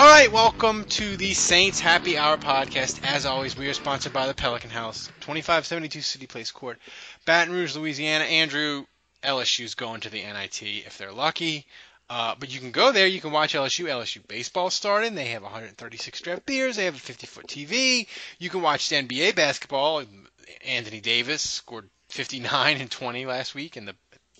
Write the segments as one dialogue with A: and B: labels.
A: All right, welcome to the Saints Happy Hour podcast. As always, we are sponsored by the Pelican House, 2572 City Place Court, Baton Rouge, Louisiana. Andrew, LSU's going to the NIT if they're lucky. Uh, but you can go there. You can watch LSU. LSU baseball starting. They have 136 draft beers. They have a 50 foot TV. You can watch the NBA basketball. Anthony Davis scored 59 and 20 last week in the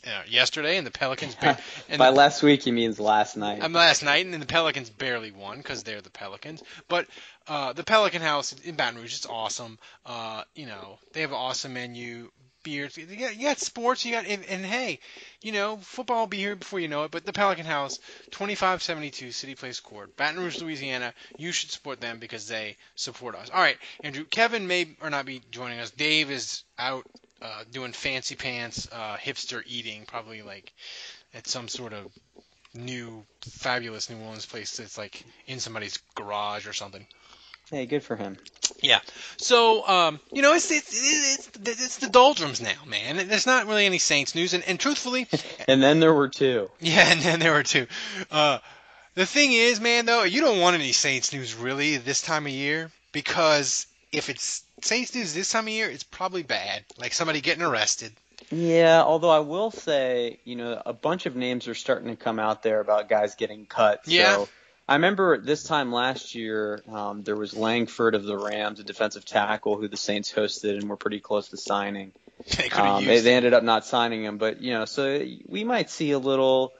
A: uh, yesterday, and the Pelicans. Ba- and
B: By
A: the-
B: last week, he means last night.
A: um, last night, and then the Pelicans barely won because they're the Pelicans. But uh, the Pelican House in Baton Rouge, it's awesome. Uh, you know, they have an awesome menu, beers. You got, you got sports. You got and, and hey, you know, football will be here before you know it. But the Pelican House, 2572 City Place Court, Baton Rouge, Louisiana. You should support them because they support us. All right, Andrew. Kevin may or not be joining us. Dave is out uh, doing fancy pants, uh, hipster eating, probably like at some sort of new fabulous New Orleans place that's like in somebody's garage or something.
B: Hey, good for him.
A: Yeah. So, um, you know, it's it's, it's it's the doldrums now, man. There's not really any Saints news, and, and truthfully,
B: And then there were two.
A: yeah, and then there were two. Uh, the thing is, man, though, you don't want any Saints news really this time of year because if it's Saints news this time of year, it's probably bad, like somebody getting arrested.
B: Yeah, although I will say, you know, a bunch of names are starting to come out there about guys getting cut.
A: Yeah.
B: So I remember this time last year, um, there was Langford of the Rams, a defensive tackle who the Saints hosted and were pretty close to signing.
A: They
B: Um, they, they ended up not signing him, but you know, so we might see a little,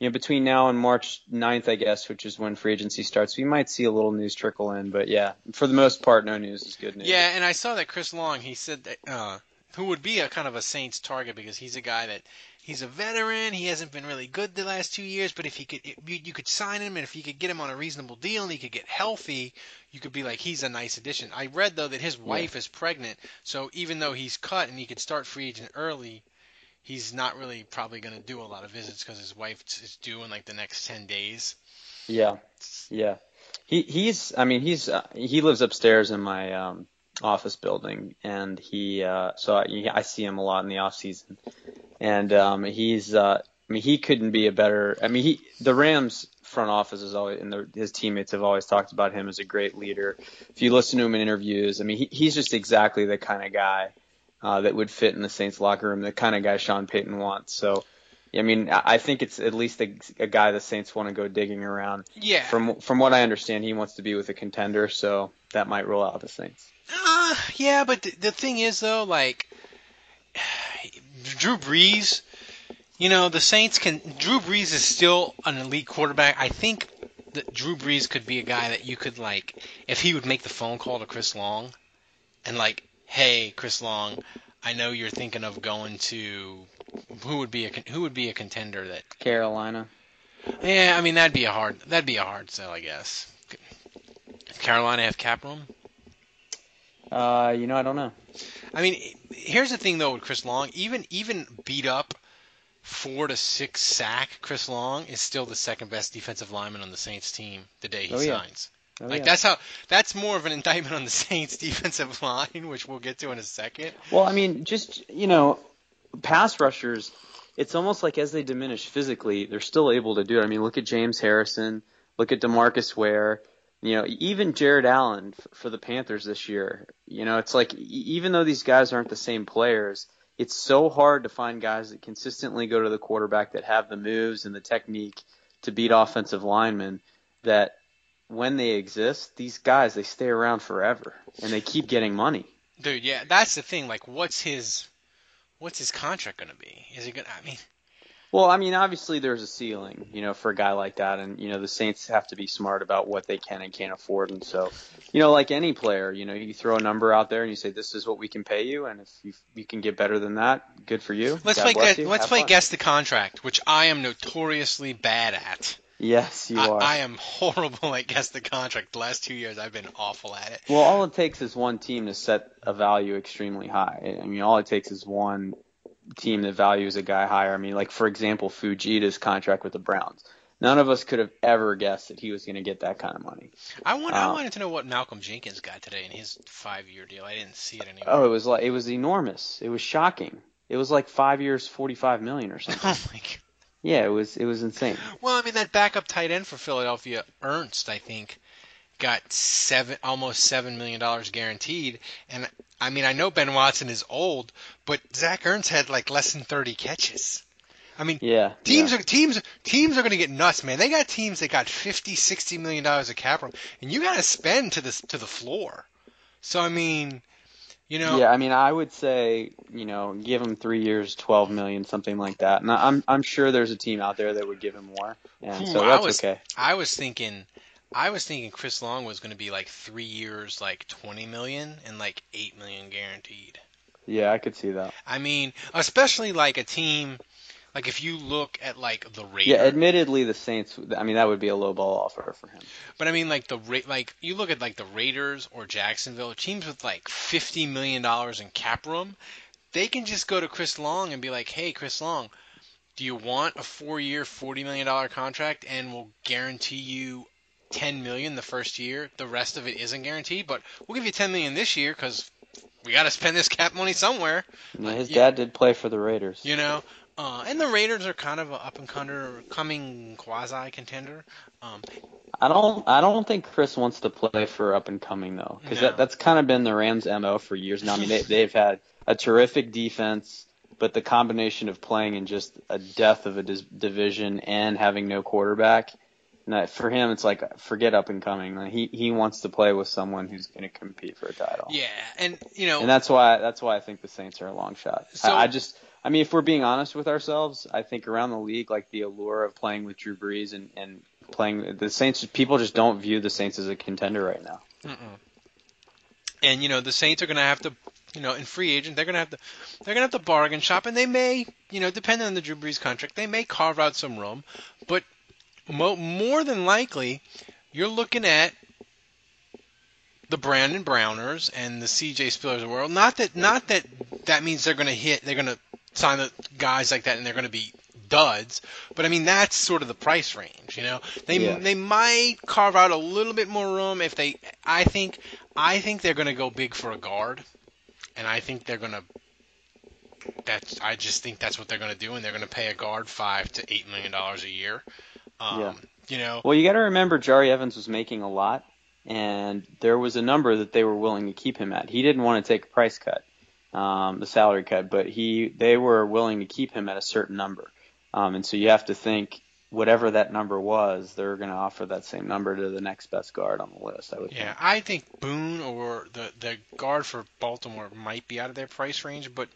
B: you know, between now and March 9th, I guess, which is when free agency starts, we might see a little news trickle in. But yeah, for the most part, no news is good news.
A: Yeah, and I saw that Chris Long. He said that uh, who would be a kind of a Saints target because he's a guy that he's a veteran. He hasn't been really good the last two years, but if he could, if you, you could sign him, and if you could get him on a reasonable deal, and he could get healthy, you could be like he's a nice addition. I read though that his wife is pregnant, so even though he's cut and he could start free agent early. He's not really probably going to do a lot of visits because his wife is due in like the next ten days.
B: Yeah, yeah. He he's I mean he's uh, he lives upstairs in my um, office building, and he uh, so I, I see him a lot in the off season, and um, he's uh, I mean he couldn't be a better. I mean he the Rams front office is always and the, his teammates have always talked about him as a great leader. If you listen to him in interviews, I mean he, he's just exactly the kind of guy uh, that would fit in the Saints locker room, the kind of guy Sean Payton wants. So. I mean, I think it's at least a, a guy the Saints want to go digging around.
A: Yeah.
B: From from what I understand, he wants to be with a contender, so that might rule out the Saints.
A: Uh, yeah, but the, the thing is though, like Drew Brees, you know, the Saints can. Drew Brees is still an elite quarterback. I think that Drew Brees could be a guy that you could like, if he would make the phone call to Chris Long, and like, hey, Chris Long, I know you're thinking of going to. Who would be a who would be a contender that?
B: Carolina.
A: Yeah, I mean that'd be a hard that'd be a hard sell, I guess. Does Carolina have cap room?
B: Uh, you know, I don't know.
A: I mean, here's the thing though with Chris Long, even even beat up four to six sack Chris Long is still the second best defensive lineman on the Saints team the day he
B: Oh, yeah.
A: signs.
B: Oh,
A: like
B: yeah.
A: that's how that's more of an indictment on the Saints defensive line, which we'll get to in a second.
B: Well, I mean, just you know, pass rushers. it's almost like as they diminish physically, they're still able to do it. I mean, look at James Harrison, look at Demarcus Ware, you know, even Jared Allen f- for the Panthers this year. You know, it's like e- even though these guys aren't the same players, it's so hard to find guys that consistently go to the quarterback that have the moves and the technique to beat offensive linemen that when they exist, these guys they stay around forever and they keep getting money.
A: Dude, yeah, that's the thing. Like, what's his, what's his contract gonna be? Is he gonna? I mean,
B: Well, I mean, obviously there's a ceiling, you know, for a guy like that, and you know the Saints have to be smart about what they can and can't afford, and so, you know, like any player, you know, you throw a number out there and you say this is what we can pay you, and if you, you can get better than that, good for you.
A: let's
B: God
A: play.
B: you.
A: let's
B: Have
A: play
B: fun.
A: guess the contract, which I am notoriously bad at.
B: Yes, you
A: I,
B: are.
A: I am horrible at guess the contract. The last two years, I've been awful at it.
B: Well, all it takes is one team to set a value extremely high. I mean, all it takes is one team that values a guy higher. I mean, like for example, Fujita's contract with the Browns. None of us could have ever guessed that he was going to get that kind of money.
A: I want. I
B: Um,
A: wanted to know what Malcolm Jenkins got today in his five-year deal. I didn't see it anywhere.
B: Oh, it was like it was enormous. It was shocking. It was like five years, forty-five million or something.
A: Oh my god.
B: Yeah, it was it was insane.
A: Well, I mean that backup tight end for Philadelphia, Ertz, I think, got seven, almost seven million dollars guaranteed. And I mean, I know Ben Watson is old, but Zach Ertz had like less than thirty catches. I mean,
B: Yeah,
A: teams
B: yeah.
A: are teams teams are going to get nuts, man. They got teams that got 50, 60 million dollars of cap room, and you got to spend to the to the floor. So I mean, you know,
B: Yeah, I mean, I would say, you know, give him three years, twelve million, something like that. And I'm I'm sure there's a team out there that would give him more, and
A: Ooh,
B: so
A: I
B: that's
A: was-
B: okay.
A: I was thinking, I was thinking Chris Long was going to be like three years, like twenty million, and like eight million guaranteed.
B: Yeah, I could see that.
A: I mean, especially like a team, like if you look at like the Raiders.
B: Yeah, admittedly, the Saints. I mean, that would be a low ball offer for him.
A: But I mean, like the Ra- like you look at like the Raiders or Jacksonville teams with like fifty million dollars in cap room, they can just go to Chris Long and be like, "Hey, Chris Long, do you want a four-year, forty million dollar contract, and we'll guarantee you ten million the first year. The rest of it isn't guaranteed, but we'll give you ten million this year because we got to spend this cap money somewhere."
B: Yeah, his dad did play for the Raiders.
A: You know, uh, and the Raiders are kind of a up and coming quasi contender. Um,
B: I don't. I don't think Chris wants to play for up and coming though, because
A: No.
B: that, that's kind of been the Rams' mo for years now. I mean, they, they've had a terrific defense, but the combination of playing in just a death of a dis- division and having no quarterback, no, for him, it's like forget up and coming. Like, he he wants to play with someone who's going to compete for a title.
A: yeah, and you know,
B: And that's why that's why I think the Saints are a long shot.
A: So-
B: I, I just I mean if we're being honest with ourselves, I think around the league like the allure of playing with Drew Brees and, and playing the Saints people just don't view the Saints as a contender right now.
A: and you know the Saints are going to have to, you know, in free agent they're going to have to, they're going to have to bargain shop, and they may, you know, depending on the Drew Brees contract, they may carve out some room, but mo- more than likely, you're looking at the Brandon Browners and the C.J. Spillers of the world. Not that, not that that means they're going to hit, they're going to sign the guys like that, and they're going to be duds. But I mean, that's sort of the price range, you know. They
B: Yeah.
A: they might carve out a little bit more room if they. I think I think they're going to go big for a guard, and I think they're going to. That's I just think that's what they're going to do, and they're going to pay a guard five to eight million dollars a year. Um,
B: Yeah.
A: You know.
B: Well, you got to remember Jahri Evans was making a lot, and there was a number that they were willing to keep him at. He didn't want to take a price cut, um, the salary cut, but he they were willing to keep him at a certain number. Um, and so you have to think whatever that number was, they're going to offer that same number to the next best guard on the list. I would
A: Yeah,
B: think.
A: I think Boone or the the guard for Baltimore might be out of their price range, but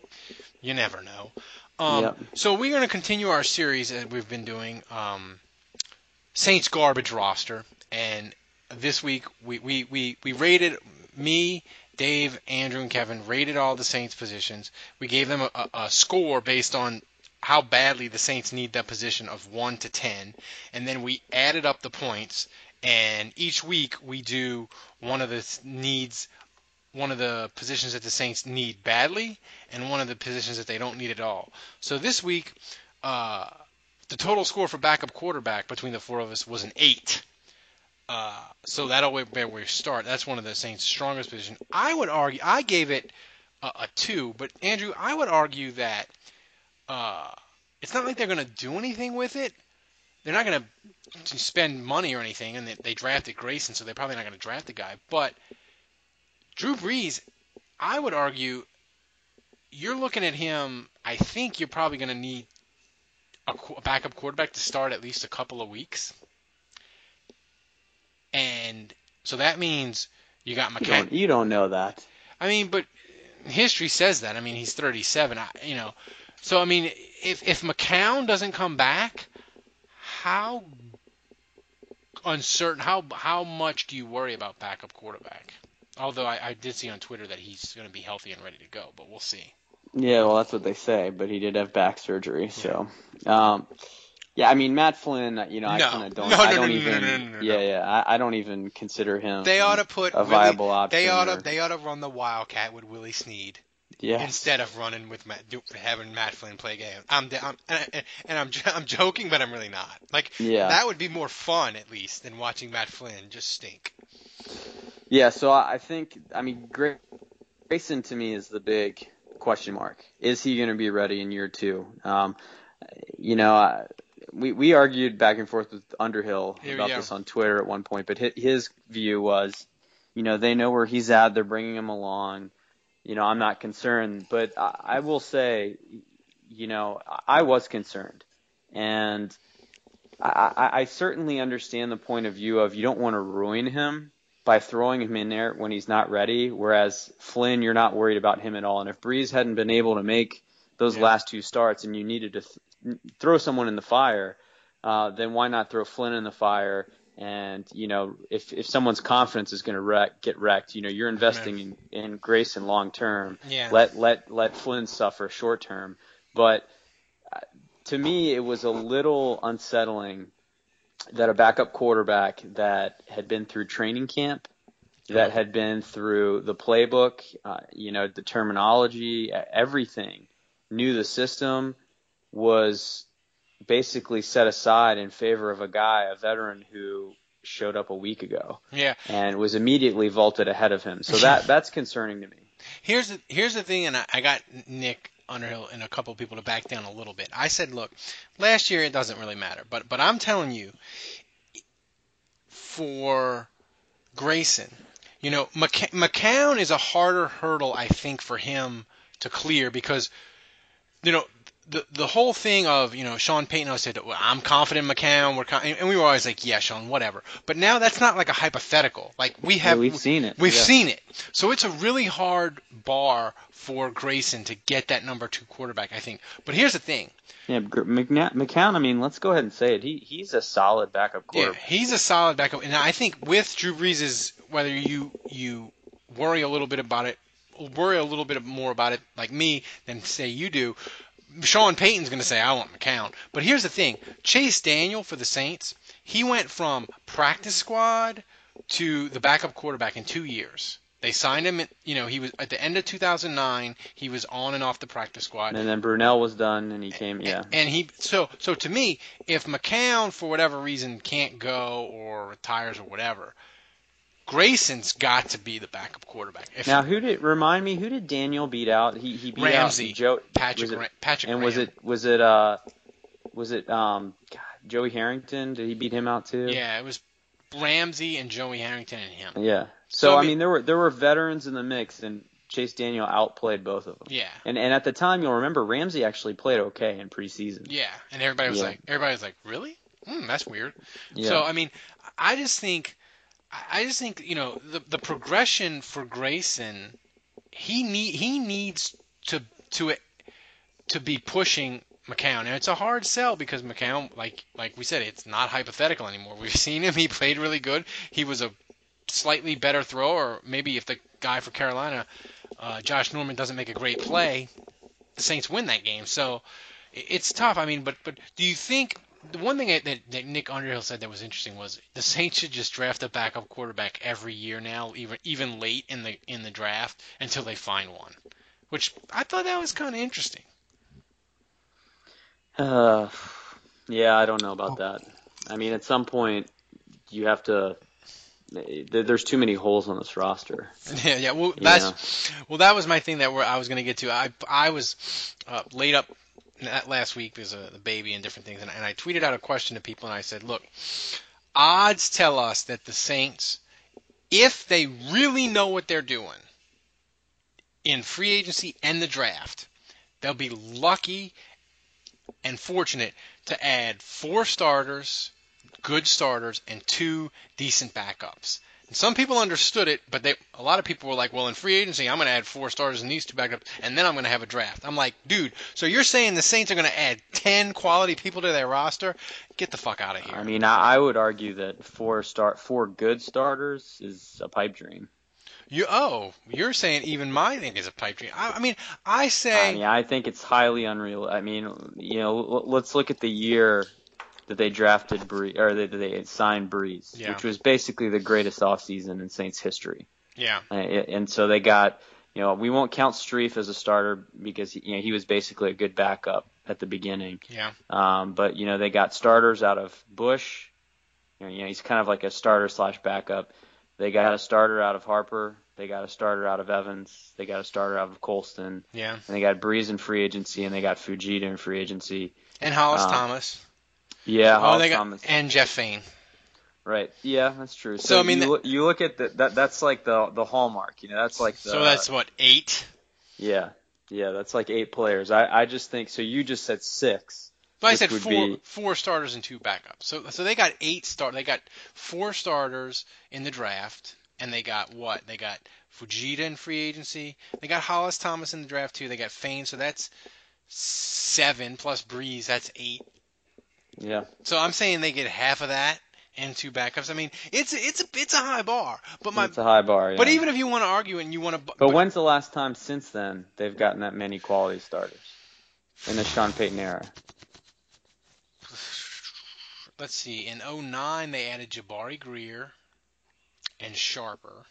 A: you never know. Um,
B: Yep.
A: So we're going to continue our series that we've been doing, um, Saints garbage roster, and this week we we we, we rated me. Dave, Andrew, and Kevin rated all the Saints positions. We gave them a, a, score based on how badly the Saints need that position of 1 to 10. And then we added up the points. And each week we do one of the needs, one of the positions that the Saints need badly, and one of the positions that they don't need at all. So this week, uh, the total score for backup quarterback between the four of us was an 8. Uh, so that'll be where we start. That's one of the Saints' strongest positions. I would argue, I gave it a, a 2, but Andrew, I would argue that uh, it's not like they're going to do anything with it. They're not going to spend money or anything, and they, they drafted Grayson, so they're probably not going to draft the guy. But Drew Brees, I would argue, you're looking at him. I think you're probably going to need a, a backup quarterback to start at least a couple of weeks, and so that means you got
B: You don't, you don't know that.
A: I mean, but history says that. I mean, he's 37. I, you know, so I mean, if if McCown doesn't come back, how uncertain? How how much do you worry about backup quarterback? Although I, I did see on Twitter that he's going to be healthy and ready to go, but we'll see.
B: Yeah, well, that's what they say, but he did have back surgery, so. Um, yeah, I mean Matt Flynn. You know, I
A: No.
B: kind of don't.
A: No,
B: I
A: no,
B: don't
A: no, no,
B: even.
A: no, no, no.
B: Yeah, yeah. I, I don't even consider him.
A: They ought to put
B: a
A: Willie-
B: viable option.
A: They ought to
B: or-
A: they ought to run the Wildcat with Willie Snead
B: yeah.
A: instead of running with Matt, having Matt Flynn play game. I'm, I'm and, and I'm I'm joking, but I'm really not. Like
B: Yeah.
A: that would be more fun at least than watching Matt Flynn just stink.
B: Yeah, so I I think I mean Grayson to me is the big question mark. Is he going to be ready in year two? Um, you know, I, we we argued back and forth with Underhill
A: Yeah,
B: about this on Twitter at one point, but his view was, you know, they know where he's at. They're bringing him along. You know, I'm not concerned, but I, I will say, you know, I was concerned, and I, I, I certainly understand the point of view of you don't want to ruin him by throwing him in there when he's not ready. Whereas Flynn, you're not worried about him at all. And if Brees hadn't been able to make those
A: Yeah.
B: last two starts and you needed to th- throw someone in the fire, uh, then why not throw Flynn in the fire? And you know, if if someone's confidence is going to wreck, get wrecked, you know, you're investing in, in Grayson long term.
A: Yeah.
B: Let let let Flynn suffer short term. But uh, to me, it was a little unsettling that a backup quarterback that had been through training camp, that had been through the playbook, uh, you know, the terminology, everything, knew the system, was basically set aside in favor of a guy, a veteran who showed up a week ago
A: Yeah.
B: and was immediately vaulted ahead of him. So that that's concerning to me.
A: Here's the here's the thing, and I, I got Nick Underhill and a couple of people to back down a little bit. I said, look, last year it doesn't really matter, but but I'm telling you, for Grayson, you know, McC- McCown is a harder hurdle, I think, for him to clear because, you know. The, the whole thing of you know Sean Payton always said well, I'm confident in McCown we're con-, and we were always like yeah Sean whatever but now that's not like a hypothetical like we have
B: Yeah, we've seen it.
A: We've
B: Yeah.
A: seen it. So it's a really hard bar for Grayson to get that number two quarterback, I think. But here's the thing.
B: Yeah, McCown. I mean, let's go ahead and say it. He he's a solid backup
A: Yeah, he's a solid backup. And I think with Drew Brees' whether you you worry a little bit about it, worry a little bit more about it like me than say you do. Sean Payton's going to say I want McCown. But here's the thing. Chase Daniel for the Saints, he went from practice squad to the backup quarterback in 2 years. They signed him, in- you know, he was at the end of 2009, he was on and off the practice squad.
B: And then Brunell was done, and he came. Yeah,
A: And he so so to me, if McCown for whatever reason can't go or retires or whatever, Grayson's got to be the backup quarterback. If
B: Now, who did remind me? Who did Daniel beat out? He he beat
A: Ramsey,
B: out Joe
A: Patrick
B: it-
A: Ra- Patrick
B: and was it was it uh was it um God, Joey Harrington? Did he beat him out too?
A: Yeah, it was Ramsey and Joey Harrington and him.
B: Yeah. So,
A: So, I mean,
B: there were there were veterans in the mix, and Chase Daniel outplayed both of them.
A: Yeah.
B: And and at the time, you'll remember Ramsey actually played okay in preseason.
A: Yeah, and everybody was
B: Yeah.
A: like, everybody was like, really? Hmm, that's weird.
B: Yeah.
A: So I mean, I just think, I just think you know the the progression for Grayson, he need he needs to to to be pushing McCown, and it's a hard sell because McCown, like like we said, it's not hypothetical anymore. We've seen him; he played really good. He was a slightly better thrower. Maybe if the guy for Carolina, uh, Josh Norman, doesn't make a great play, the Saints win that game. So it's tough. I mean, but but do you think the one thing that, that Nick Underhill said that was interesting was the Saints should just draft a backup quarterback every year now, even even late in the in the draft until they find one, which I thought that was kind of interesting.
B: Uh, yeah, I don't know about that. I mean, at some point, you have to. There's too many holes on this roster.
A: Yeah, yeah. Well,
B: Yeah.
A: that's well, that was my thing that I was going to get to. I I was uh, laid up that last week because of the baby and different things, and, and I tweeted out a question to people, and I said, look, odds tell us that the Saints, if they really know what they're doing in free agency and the draft, they'll be lucky and fortunate to add four starters, good starters, and two decent backups. And some people understood it, but they a lot of people were like, "Well, in free agency, I'm going to add four starters and these two backups, and then I'm going to have a draft." I'm like, "Dude, so you're saying the Saints are going to add ten quality people to their roster? Get the fuck out of here!"
B: I mean, I, would argue that four start four good starters is a pipe dream.
A: You oh, you're saying even my thing is a pipe dream. I, I mean, I say
B: I mean, I think it's highly unreal. I mean, you know, l- let's look at the year that they drafted Bree or that they signed Brees,
A: Yeah.
B: which was basically the greatest offseason in Saints history.
A: yeah,
B: Uh, And so they got, you know, we won't count Strief as a starter because you know he was basically a good backup at the beginning.
A: yeah,
B: Um, but you know they got starters out of Bush. You know, you know, he's kind of like a starter slash backup. They got a starter out of Harper. They got a starter out of Evans. They got a starter out of Colston.
A: yeah.
B: And they got Brees in free agency, and they got Fujita in free agency.
A: And Hollis
B: Um,
A: Thomas.
B: Yeah,
A: oh,
B: Hollis
A: they got
B: Thomas.
A: and Jeff Faine.
B: Right. Yeah, that's true. So,
A: So, I mean,
B: you,
A: that-
B: look, you look at the, that. That's like the the hallmark. You know, that's like the.
A: So that's what eight.
B: Yeah, yeah, that's like eight players. I I just think so. You just said six.
A: But I said four
B: be-
A: four starters and two backups. So so they got eight start. They got four starters in the draft, and they got what? They got Fujita in free agency. They got Hollis Thomas in the draft too. They got Faine. So that's seven plus Brees. That's eight.
B: Yeah.
A: So I'm saying they get half of that and two backups. I mean, it's it's a it's a high bar. But my
B: it's a high bar.
A: but even if you want to argue and you want to,
B: But when's the last time since then they've gotten that many quality starters in the Sean Payton era?
A: let's see, in 09 they added Jabari Greer and Sharper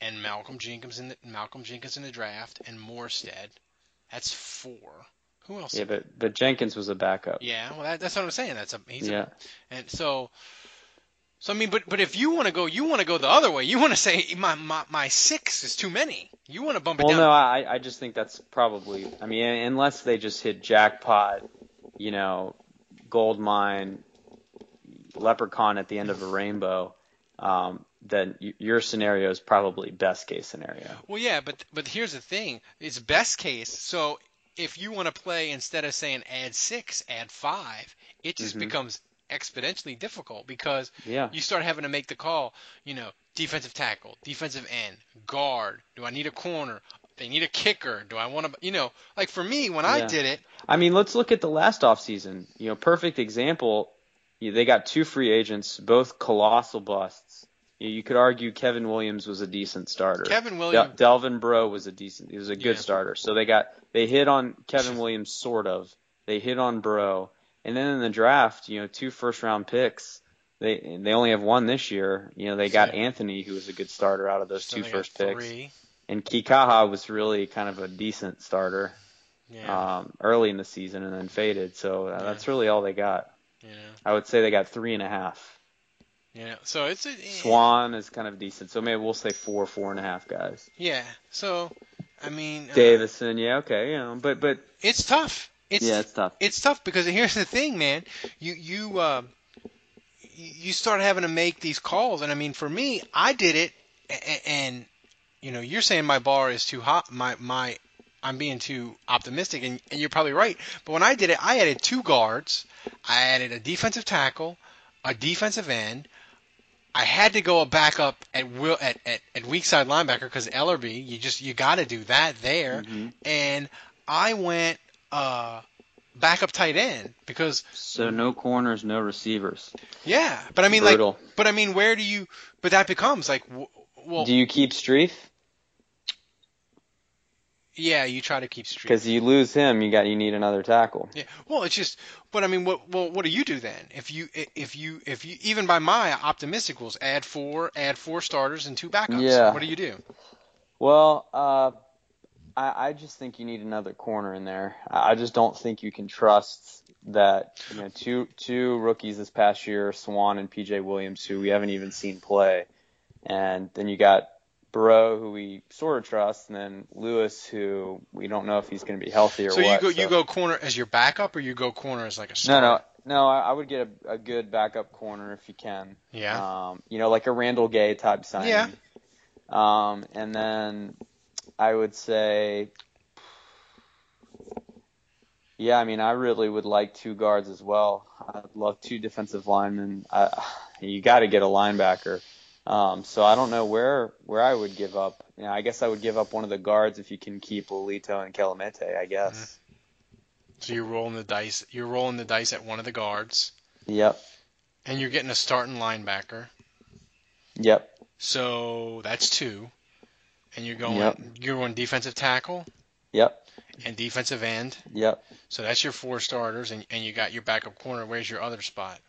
A: and Malcolm Jenkins in the Malcolm Jenkins in the draft and Morstead. That's four. Who else?
B: Yeah, but but Jenkins was a backup.
A: Yeah, well, that, that's what I'm saying. That's a he's
B: Yeah.
A: a, and so. So I mean, but but if you want to go, you want to go the other way. You want to say my, my my six is too many. You want to bump it
B: Well,
A: down.
B: no, I I just think that's probably. I mean, unless they just hit jackpot, you know, gold mine, leprechaun at the end of a rainbow, um, then your scenario is probably best case scenario.
A: Well, yeah, but but here's the thing: it's best case. So if you want to play instead of saying add six, add five, it just
B: Mhm.
A: becomes exponentially difficult because
B: Yeah.
A: you start having to make the call. You know, defensive tackle, defensive end, guard. Do I need a corner? They need a kicker. Do I want to? You know, like for me when I did it,
B: I mean, let's look at the last offseason. You know, perfect example. They got two free agents, both colossal busts. You, you could argue Kevin Williams was a decent starter.
A: Kevin Williams.
B: Delvin Breaux was a decent. He was a good
A: Yeah.
B: starter. So they got they hit on Kevin Williams sort of. They hit on Breaux, and then in the draft, you know, two first round picks. They they only have one this year. You know, they got
A: So-
B: Anthony, who was a good starter out of those
A: so
B: two first picks,
A: three.
B: and Kikaha was really kind of a decent starter
A: Yeah.
B: um, early in the season and then faded. So uh, that's really all they got.
A: yeah.
B: I would say they got three and a half.
A: Yeah. So it's a
B: Swann is kind of decent. So maybe we'll say four, four and a half guys.
A: Yeah. So I mean, uh,
B: Davison, yeah, okay, you know, but but
A: it's tough. It's
B: yeah, it's tough.
A: it's tough because here's the thing, man. You you uh, you start having to make these calls, and I mean, for me, I did it, and, and you know, you're saying my bar is too hot. My my, I'm being too optimistic, and, and you're probably right. But when I did it, I added two guards, I added a defensive tackle, a defensive end. I had to go a backup at will at, at, at weak side linebacker because Ellerbe, you just you got to do that there,
B: Mhm.
A: and I went uh, backup tight end because
B: So no corners, no receivers.
A: yeah, but I mean
B: Brutal.
A: like, but I mean, where do you? But that becomes like, w- well,
B: Do you keep Strief?
A: Yeah, you try to keep Strief.
B: Because you lose him, you got you need another tackle.
A: Yeah, well, it's just, but I mean, what, well, what do you do then? If you, if you, if you, even by my optimistic rules, add four, add four starters and two backups.
B: Yeah.
A: What do you do?
B: Well, uh, I, I just think you need another corner in there. I I just don't think you can trust that you know two two rookies this past year, Swann and PJ Williams, who we haven't even seen play, and then you got Breaux, who we sort of trust, and then Lewis, who we don't know if he's going to be healthy or
A: So
B: what.
A: you go you go corner as your backup, or you go corner as like a
B: No,
A: starter?
B: no, no. I, I would get a, a good backup corner if you can.
A: Yeah.
B: Um, you know, like a Randall Gay type signing.
A: Yeah.
B: Um, and then I would say, yeah, I mean, I really would like two guards as well. I'd love two defensive linemen. I, you got to get a linebacker. Um, so I don't know where where I would give up. You know, I guess I would give up one of the guards if you can keep Lelito and Kelemete. I guess.
A: So you're rolling the dice. You're rolling the dice at one of the guards,
B: Yep.
A: and you're getting a starting linebacker.
B: Yep.
A: So that's two, and you're going
B: Yep.
A: you're going defensive tackle
B: Yep.
A: and defensive end.
B: Yep.
A: So that's your four starters, and, and you got your backup corner. Where's your other spot?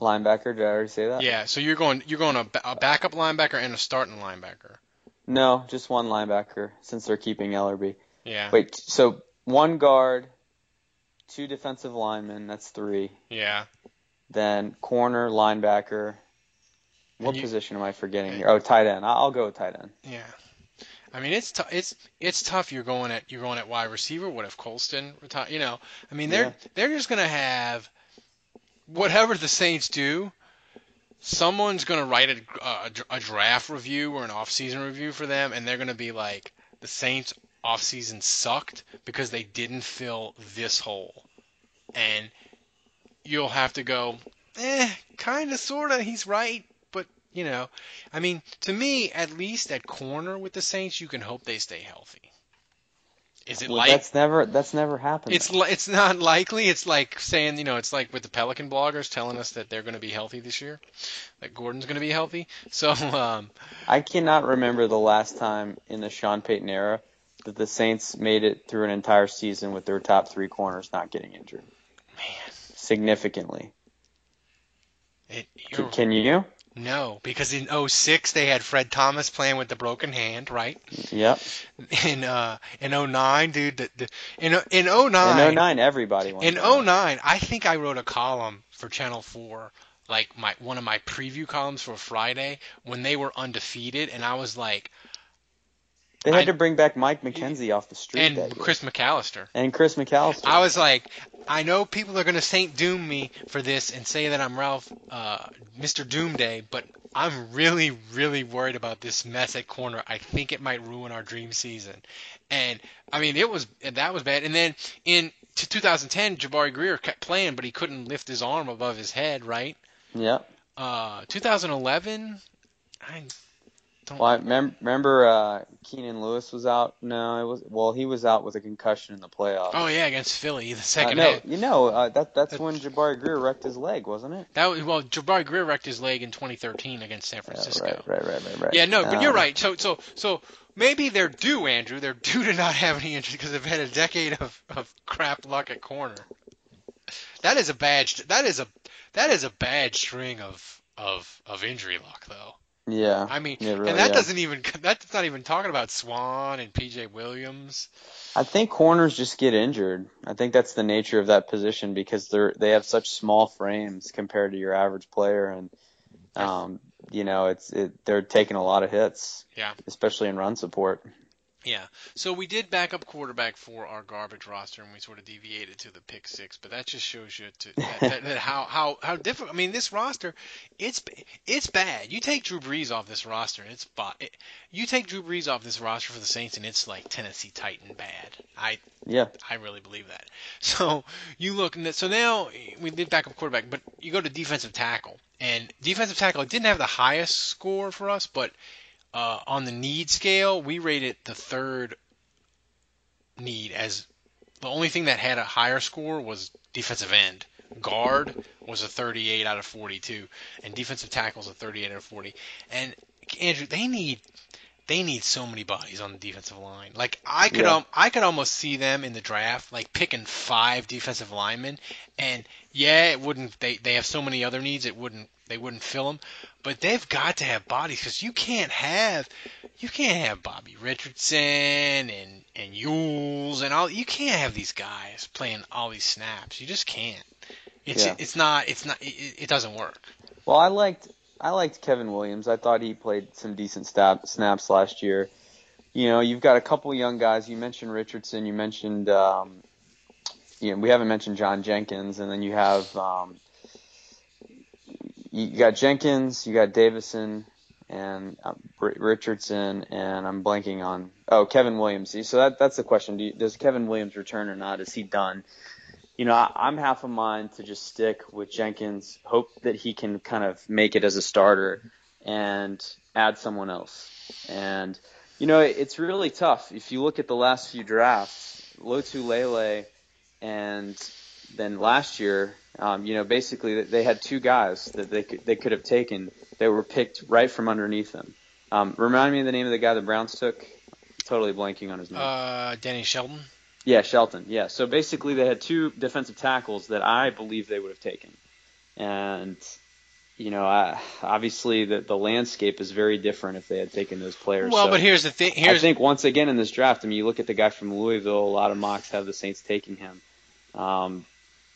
B: Linebacker. Did I already say that?
A: Yeah. So you're going you're going a, a backup linebacker and a starting linebacker.
B: No, just one linebacker since they're keeping Ellerbe.
A: Yeah.
B: Wait, so one guard, two defensive linemen, that's three.
A: Yeah.
B: Then corner, linebacker. What
A: you-
B: position am I forgetting here? Oh, tight end. I'll go with tight end.
A: Yeah. I mean, it's t- it's it's tough. You're going at you're going at wide receiver. What if Colston retire? You know, I mean, they're
B: Yeah.
A: they're just gonna have whatever the Saints do. Someone's gonna write a, a, a draft review or an off-season review for them, and they're gonna be like, the Saints off-season sucked because they didn't fill this hole, and you'll have to go, eh, kind of, sort of. He's right, but you know, I mean, to me, at least at corner with the Saints, you can hope they stay healthy. Is it
B: Well,
A: like
B: that's never that's never happened.
A: it's li- it's not likely. It's like saying, you know, it's like with the Pelican bloggers telling us that they're going to be healthy this year, that Gordon's going to be healthy. So, um,
B: I cannot remember the last time in the Sean Payton era that the Saints made it through an entire season with their top three corners not getting injured
A: man,
B: significantly.
A: it,
B: C-
A: you're,
B: can you?
A: No, because in 06 they had Fred Thomas playing with the broken hand, right?
B: Yep.
A: In uh, in 09, dude, the, the, in in 09,
B: In 09, everybody.
A: In
B: down.
A: 09, I think I wrote a column for Channel 4, like my one of my preview columns for Friday when they were undefeated, and I was like,
B: They had
A: I-
B: to bring back Mike McKenzie off the street
A: and. Chris McAlister.
B: and Chris McAlister.
A: I was like, I know people are going to Saint Doom me for this and say that I'm Ralph, uh, Mr. Doomday, but I'm really, really worried about this mess at corner. I think it might ruin our dream season. And I mean, it was that was bad. And then in to 2010, Jabari Greer kept playing, but he couldn't lift his arm above his head, right?
B: Yeah.
A: Uh, 2011, I don't.
B: Well, I mem- remember uh, Keenan Lewis was out. No, it was. Well, he was out with a concussion in the playoffs.
A: Oh yeah, against Philly, the
B: Uh,
A: second
B: no,
A: half.
B: you know uh, that that's
A: That-
B: when Jabari Greer wrecked his leg, wasn't it?
A: That was well, Jabari Greer wrecked his leg in 2013 against San
B: Yeah,
A: Francisco.
B: right, right, right, right, right.
A: Yeah, no, but you're
B: Um,
A: right. So, so, so maybe they're due, Andrew. They're due to not have any injuries because they've had a decade of, of crap luck at corner. That is a bad. That is a that is a bad string of of of injury luck, though.
B: Yeah.
A: I mean,
B: Yeah, really,
A: and that
B: yeah.
A: doesn't even that's not even talking about Swann and P.J. Williams.
B: I think corners just get injured. I think that's the nature of that position because they're they have such small frames compared to your average player, and um, you know it's it, they're taking a lot of hits.
A: Yeah.
B: Especially in run support.
A: Yeah. So we did backup quarterback for our garbage roster, and we sort of deviated to the pick six. But that just shows you to, that, that, that how how how difficult. I mean, this roster, it's it's bad. You take Drew Brees off this roster, and it's it, you take Drew Brees off this roster for the Saints, and it's like Tennessee Titan bad. I
B: Yeah.
A: I really believe that. So you look, and so now we did backup quarterback, but you go to defensive tackle, and defensive tackle it didn't have the highest score for us, but uh, on the need scale, we rated the third need as the only thing that had a higher score was defensive end. Guard was a 38 out of 42, and defensive tackles a 38 out of 40. And Andrew, they need they need so many bodies on the defensive line. Like I could
B: Yeah.
A: um, I could almost see them in the draft like picking five defensive linemen and yeah, it wouldn't they they have so many other needs it wouldn't they wouldn't fill them, but they've got to have bodies cuz you can't have you can't have Bobby Richardson and and Eulls and all you can't have these guys playing all these snaps. You just can't. It's
B: Yeah.
A: it's not it's not it, it doesn't work.
B: Well, I liked I liked Kevin Williams. I thought he played some decent stab, snaps last year. You know, you've got a couple young guys. You mentioned Richardson. You mentioned, um, you know, we haven't mentioned John Jenkins, and then you have, um, you got Jenkins, you got Davison, and uh, Richardson, and I'm blanking on oh Kevin Williams. So that that's the question: Do you, Does Kevin Williams return or not? Is he done? You know, I, I'm half a mind to just stick with Jenkins, hope that he can kind of make it as a starter, and add someone else. And you know, it's really tough. If you look at the last few drafts, Lotulelei and then last year, um, you know, basically they had two guys that they could, they could have taken that were picked right from underneath them. Um, remind me of the name of the guy the Browns took. Totally blanking on his name.
A: Uh, Danny Shelton.
B: Yeah, Shelton. Yeah. So basically, they had two defensive tackles that I believe they would have taken, and you know, I, obviously the the landscape is very different if they had taken those players.
A: Well,
B: so
A: but here's the thing. Here's
B: I think once again in this draft, I mean, you look at the guy from Louisville. A lot of mocks have the Saints taking him. Um,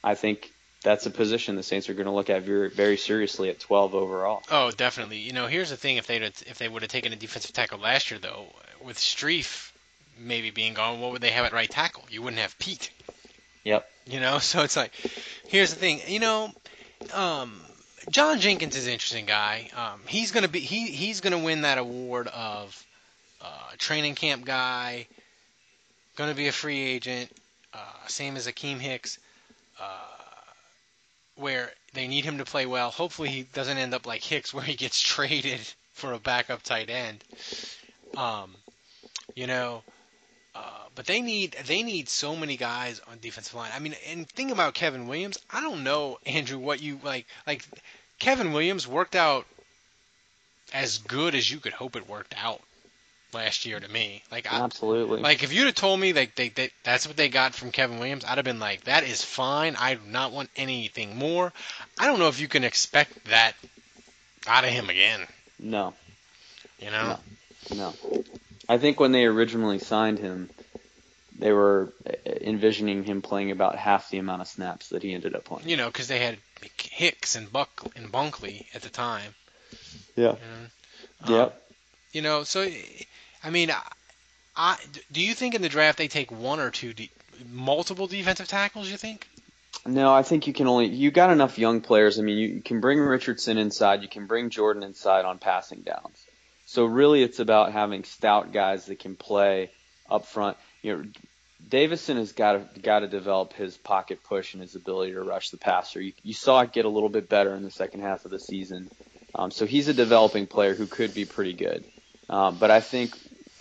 B: I think that's a position the Saints are going to look at very, very seriously at 12 overall.
A: Oh, definitely. You know, here's the thing: if they if they would have taken a defensive tackle last year, though, with Strief maybe being gone, what would they have at right tackle? You wouldn't have Peat.
B: Yep.
A: You know, so it's like, here's the thing. You know, um, John Jenkins is an interesting guy. Um, he's gonna be he he's gonna win that award of uh, training camp guy. Gonna be a free agent, uh, same as Akiem Hicks. Uh, where they need him to play well. Hopefully, he doesn't end up like Hicks, where he gets traded for a backup tight end. Um, you know, uh, but they need they need so many guys on defensive line. I mean, and think about Kevin Williams. I don't know, Andrew, what you like. Like Kevin Williams worked out as good as you could hope it worked out last year to me. Like I,
B: absolutely.
A: Like if you'd have told me like they, they that's what they got from Kevin Williams, I'd have been like, that is fine. I do not want anything more. I don't know if you can expect that out of him again.
B: No.
A: You know.
B: No. no. I think when they originally signed him, they were envisioning him playing about half the amount of snaps that he ended up playing.
A: You know, because they had Hicks and Buck and Bunkley at the time.
B: Yeah.
A: You know? Yep. Um, You know, so I mean, I, do you think in the draft they take one or two, de- multiple defensive tackles? You think?
B: No, I think you can only you got enough young players. I mean, you, you can bring Richardson inside, you can bring Jordan inside on passing downs. So really, it's about having stout guys that can play up front. You know, Davison has got to got to develop his pocket push and his ability to rush the passer. You, you saw it get a little bit better in the second half of the season. Um, so he's a developing player who could be pretty good. Um, but I think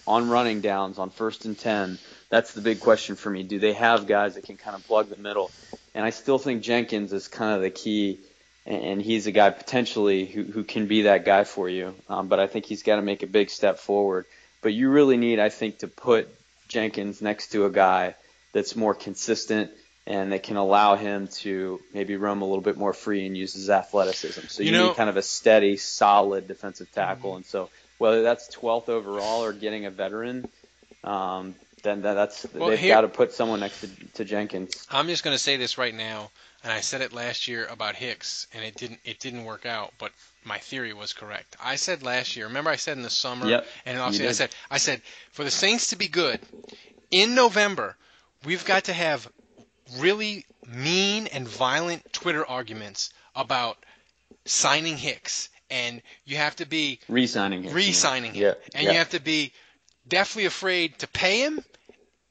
B: on running downs, on first and 10, that's the big question for me. Do they have guys that can kind of plug the middle? And I still think Jenkins is kind of the key, and he's a guy potentially who, who can be that guy for you. Um, but I think he's got to make a big step forward. But you really need, I think, to put Jenkins next to a guy that's more consistent and that can allow him to maybe roam a little bit more free and use his athleticism. So you, you know, need kind of a steady, solid defensive tackle. Mm-hmm. And so whether that's 12th overall or getting a veteran, um, then that's well, they've got to put someone next to, to Jenkins.
A: I'm just going to say this right now, and I said it last year about Hicks, and it didn't it didn't work out, but my theory was correct. I said last year. Remember, I said in the summer
B: yep,
A: and in I said I said for the Saints to be good in November, we've got to have really mean and violent Twitter arguments about signing Hicks and you have to be
B: re-signing him.
A: Re-signing him.
B: Yeah.
A: And
B: yeah.
A: you have to be definitely afraid to pay him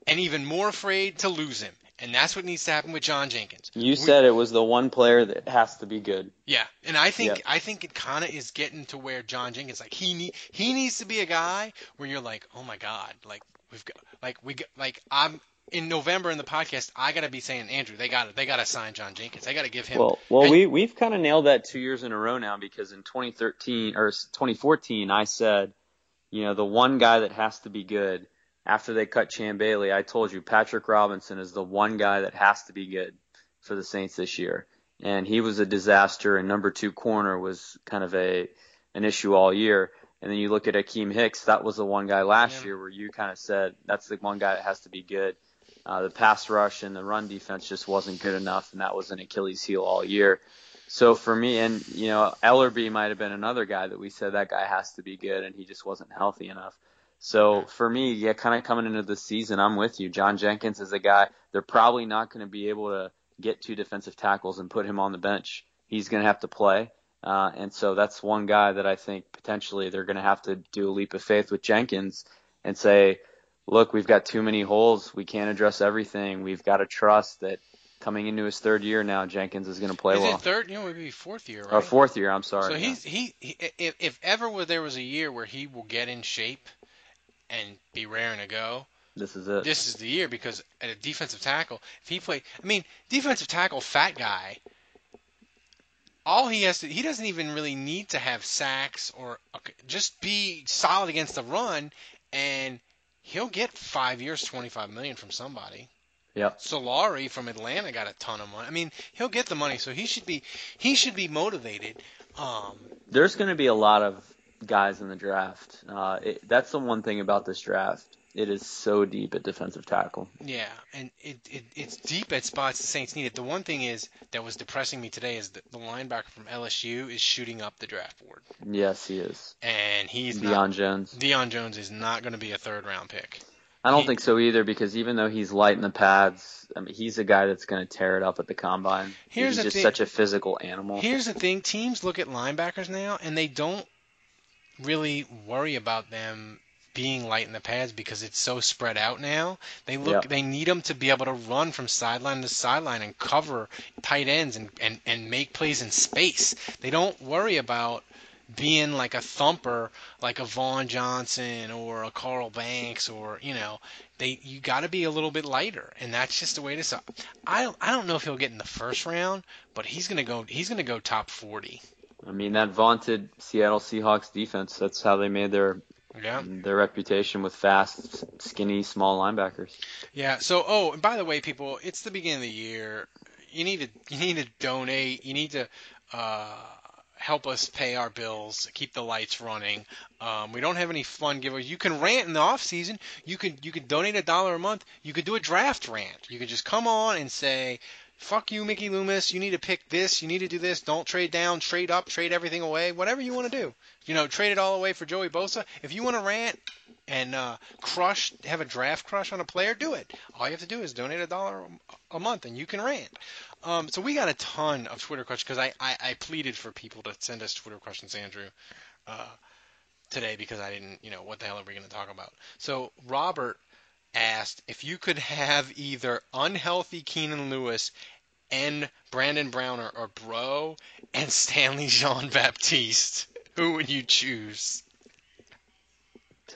A: and even more afraid to lose him. And that's what needs to happen with John Jenkins.
B: You we, said it was the one player that has to be good.
A: Yeah, and I think I think it kind of is getting to where John Jenkins like he need, he needs to be a guy where you're like, oh my god, like we've got like we got, like I'm in November in the podcast, I got to be saying Andrew, they got to they got to sign John Jenkins. They got to give him.
B: Well, well, we we've kind of nailed that two years in a row now because in 2013 or 2014, I said, you know, the one guy that has to be good after they cut Champ Bailey, I told you Patrick Robinson is the one guy that has to be good for the Saints this year, and he was a disaster. And number two corner was kind of a an issue all year. And then you look at Akiem Hicks, that was the one guy last yeah. year where you kind of said that's the one guy that has to be good. Uh, the pass rush and the run defense just wasn't good enough, and that was an Achilles heel all year. So for me, and you know, Ellerbe might have been another guy that we said that guy has to be good, and he just wasn't healthy enough. So for me, yeah, kind of coming into the season, I'm with you. John Jenkins is a guy they're probably not going to be able to get two defensive tackles and put him on the bench. He's going to have to play. Uh, and so that's one guy that I think potentially they're going to have to do a leap of faith with Jenkins and say, look, we've got too many holes. We can't address everything. We've got to trust that coming into his third year now, Jenkins is going to play
A: Is
B: well.
A: it third? You know, maybe fourth year, uh, right?
B: Or fourth year, I'm sorry.
A: So
B: yeah.
A: he, he if, if ever there was a year where he will get in shape and be raring to go,
B: this is it.
A: this is the year because at a defensive tackle, if he play, I mean, defensive tackle, fat guy. All he has to, he doesn't even really need to have sacks or just be solid against the run, and he'll get five years, twenty-five million from somebody.
B: Yep.
A: Soliai from Atlanta got a ton of money. I mean, he'll get the money, so he should be he should be motivated. Um,
B: There's going to be a lot of guys in the draft. Uh, it, that's the one thing about this draft. It is so deep at defensive tackle.
A: Yeah, and it, it it's deep at spots the Saints need it. The one thing is that was depressing me today is that the linebacker from LSU is shooting up the draft board,
B: Yes, he is.
A: and he's
B: Deion
A: not.
B: Jones.
A: Deion Jones is not going to be a third round pick.
B: I don't
A: He-
B: think so either because even though he's light in the pads, I mean, he's a guy that's going to tear it up at the combine.
A: Here's
B: he's just
A: thing-
B: such a physical animal.
A: Here's the thing: teams look at linebackers now, and they don't really worry about them being light in the pads because it's so spread out now. They look,
B: Yeah.
A: they need them to be able to run from sideline to sideline and cover tight ends and, and, and make plays in space. They don't worry about being like a thumper, like a Vaughan Johnson or a Carl Banks, or you know, they you got to be a little bit lighter, and that's just the way it is. I I don't know if he'll get in the first round, but he's gonna go he's gonna go top forty.
B: I mean, that vaunted Seattle Seahawks defense, that's how they made their
A: Yeah.
B: their reputation with fast, skinny, small linebackers.
A: Yeah. So, oh, and by the way, people, it's the beginning of the year. You need to you need to donate. You need to uh, help us pay our bills, keep the lights running. Um, we don't have any fun giveaways. You can rant in the off season. You could you could donate a dollar a month. You could do a draft rant. You could just come on and say. Fuck you, Mickey Loomis. You need to pick this. You need to do this. Don't trade down, trade up, trade everything away. Whatever you want to do. You know, trade it all away for Joey Bosa. If you want to rant, and uh, crush, have a draft crush on a player, do it. All you have to do is donate a dollar a month, and you can rant. Um, so we got a ton of Twitter questions because I, I, I pleaded for people to send us Twitter questions, Andrew, uh, today because I didn't, you know, what the hell are we going to talk about? So Robert asked if you could have either unhealthy Keenan Lewis and Brandon Browner or Breaux and Stanley Jean Baptiste, who would you choose?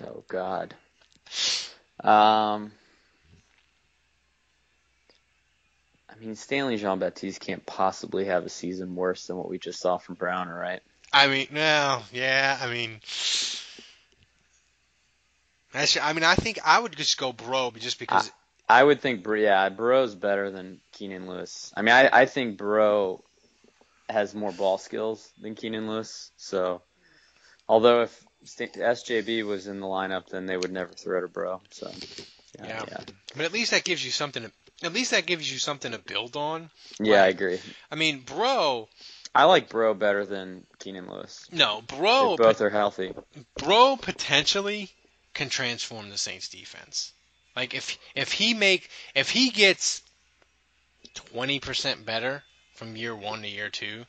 B: Oh God. Um, I mean, Stanley Jean Baptiste can't possibly have a season worse than what we just saw from Browner, right?
A: I mean, no, yeah, I mean, that's, I mean, I think I would just go Breaux, just because,
B: I would think, yeah, Breaux's better than Keenan Lewis. I mean, I, I think Breaux has more ball skills than Keenan Lewis. So, although if SJB was in the lineup, then they would never throw to Breaux. So, yeah,
A: Yeah.
B: yeah,
A: but at least that gives you something. To, at least that gives you something to build on.
B: Yeah, I agree.
A: I mean, Breaux,
B: I like Breaux better than Keenan Lewis.
A: no, Breaux,
B: if both are healthy.
A: Breaux potentially can transform the Saints defense. Like if if he make if he gets twenty percent better from year one to year two,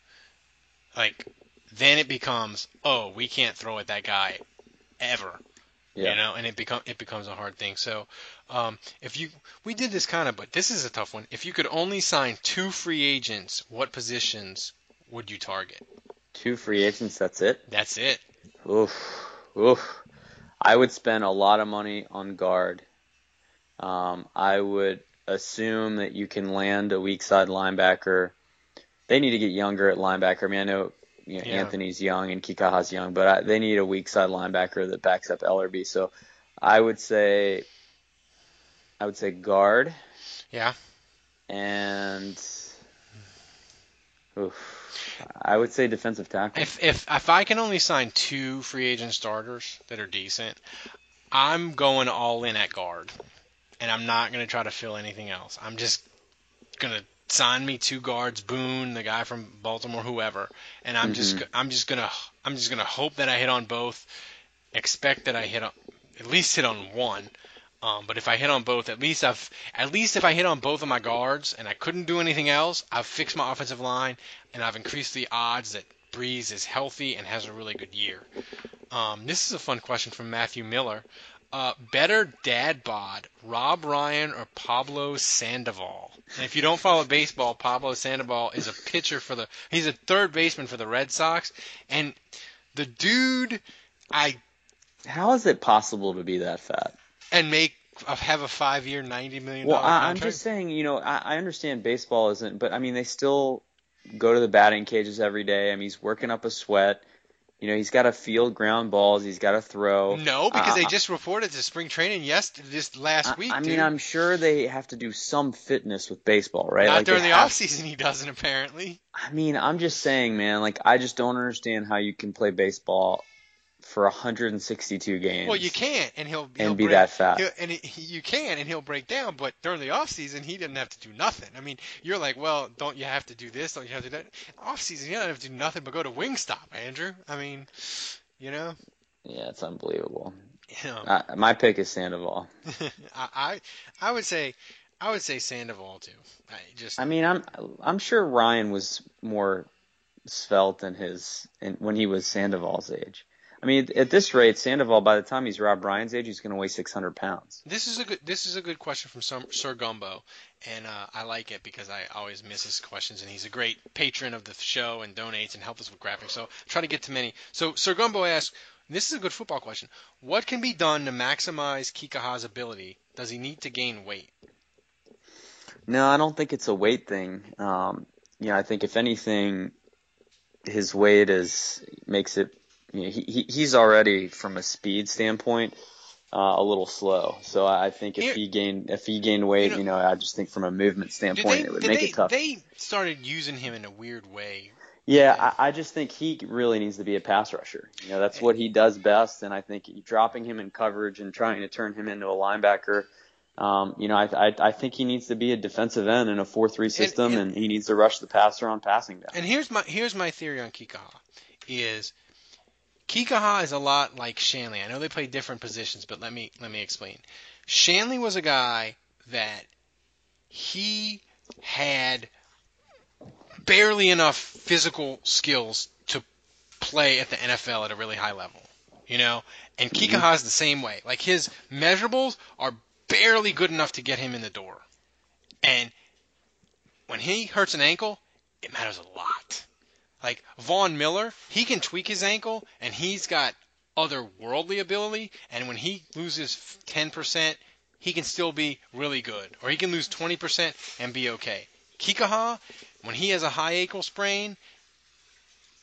A: like then it becomes oh we can't throw at that guy ever.
B: Yeah.
A: You know, and it become it becomes a hard thing. So, um, if you we did this kind of, but this is a tough one. If you could only sign two free agents, what positions would you target?
B: Two free agents, that's it.
A: That's it.
B: Oof, oof. I would spend a lot of money on guard. Um, I would assume that you can land a weak side linebacker. They need to get younger at linebacker. I mean, I know, you know
A: Yeah.
B: Anthony's young and Kikaha's young, but I, they need a weak side linebacker that backs up Ellerbe. So I would say, I would say guard
A: Yeah.
B: and, oof, I would say defensive tackle.
A: If if if I can only sign two free agent starters that are decent, I'm going all in at guard, and I'm not going to try to fill anything else. I'm just going to sign me two guards, Boone, the guy from Baltimore, whoever, and I'm just
B: Mhm.
A: I'm just gonna I'm just gonna hope that I hit on both, expect that I hit on at least hit on one. Um, but if I hit on both, at least I've at least if I hit on both of my guards and I couldn't do anything else, I've fixed my offensive line and I've increased the odds that Brees is healthy and has a really good year. Um, this is a fun question from Matthew Miller. Uh, better dad bod, Rob Ryan or Pablo Sandoval? And if you don't follow baseball, Pablo Sandoval is a pitcher for the. He's a third baseman for the Red Sox, and the dude, I
B: How is it possible to be that fat?
A: And make uh, have a five year, ninety million
B: Well,
A: dollar
B: I, I'm just saying, you know, I, I understand baseball isn't, but I mean, they still go to the batting cages every day. I mean, he's working up a sweat. You know, he's got to field ground balls. He's got to throw.
A: no, because
B: I-
A: they just reported to spring training yesterday, this last
B: I,
A: week.
B: I mean. I'm sure they have to do some fitness with baseball, right?
A: not
B: Like,
A: during the off season. He doesn't apparently.
B: I mean, I'm just saying, man. Like, I just don't understand how you can play baseball for 162 games.
A: Well, you can't, and he'll
B: and
A: he'll
B: be
A: break,
B: that fat.
A: and he, you can, and he'll break down. But during the off season, he didn't have to do nothing. I mean, you're like, well, don't you have to do this? Don't you have to do that? Off season, you don't have to do nothing but go to Wingstop, Andrew. I mean, you know,
B: Yeah, it's unbelievable.
A: you know.
B: I, my pick is Sandoval.
A: I, I I would say I would say Sandoval too. I just
B: I mean, I'm I'm sure Ryan was more svelte than his in, when he was Sandoval's age. I mean, at this rate, Sandoval, by the time he's Rob Ryan's age, he's going to weigh 600 pounds.
A: This is a good. This is a good question from Sir, Sir Gumbo, and uh, I like it because I always miss his questions, and he's a great patron of the show and donates and helps us with graphics. So try to get to many. So Sir Gumbo asks, this is a good football question. What can be done to maximize Kikaha's ability? Does he need to gain weight?
B: No, I don't think it's a weight thing. Um, you know, I think if anything, his weight is makes it. You he, he he's already from a speed standpoint uh, a little slow. So I think if
A: Here-
B: he gained if he gained weight,
A: know-
B: you know, I just think from a movement standpoint,
A: they,
B: it would make
A: they,
B: it tough.
A: they started using him in a weird way.
B: Yeah, I, I just think he really needs to be a pass rusher. You know, that's what he does best, and I think dropping him in coverage and trying to turn him into a linebacker. Um, you know, I, I I think he needs to be a defensive end in a four-three system,
A: and-
B: and, he needs to rush the passer on passing down.
A: And here's my here's my theory on Kikaha is Kikaha is a lot like Shanle. I know they play different positions, but let me let me explain. Shanle was a guy that he had barely enough physical skills to play at the NFL at a really high level. You know? And mm-hmm. Kikaha is the same way. Like his measurables are barely good enough to get him in the door. And when he hurts an ankle, it matters a lot. Like Von Miller, he can tweak his ankle and he's got otherworldly ability. And when he loses 10%, he can still be really good. Or he can lose 20% and be okay. Kikaha, when he has a high ankle sprain,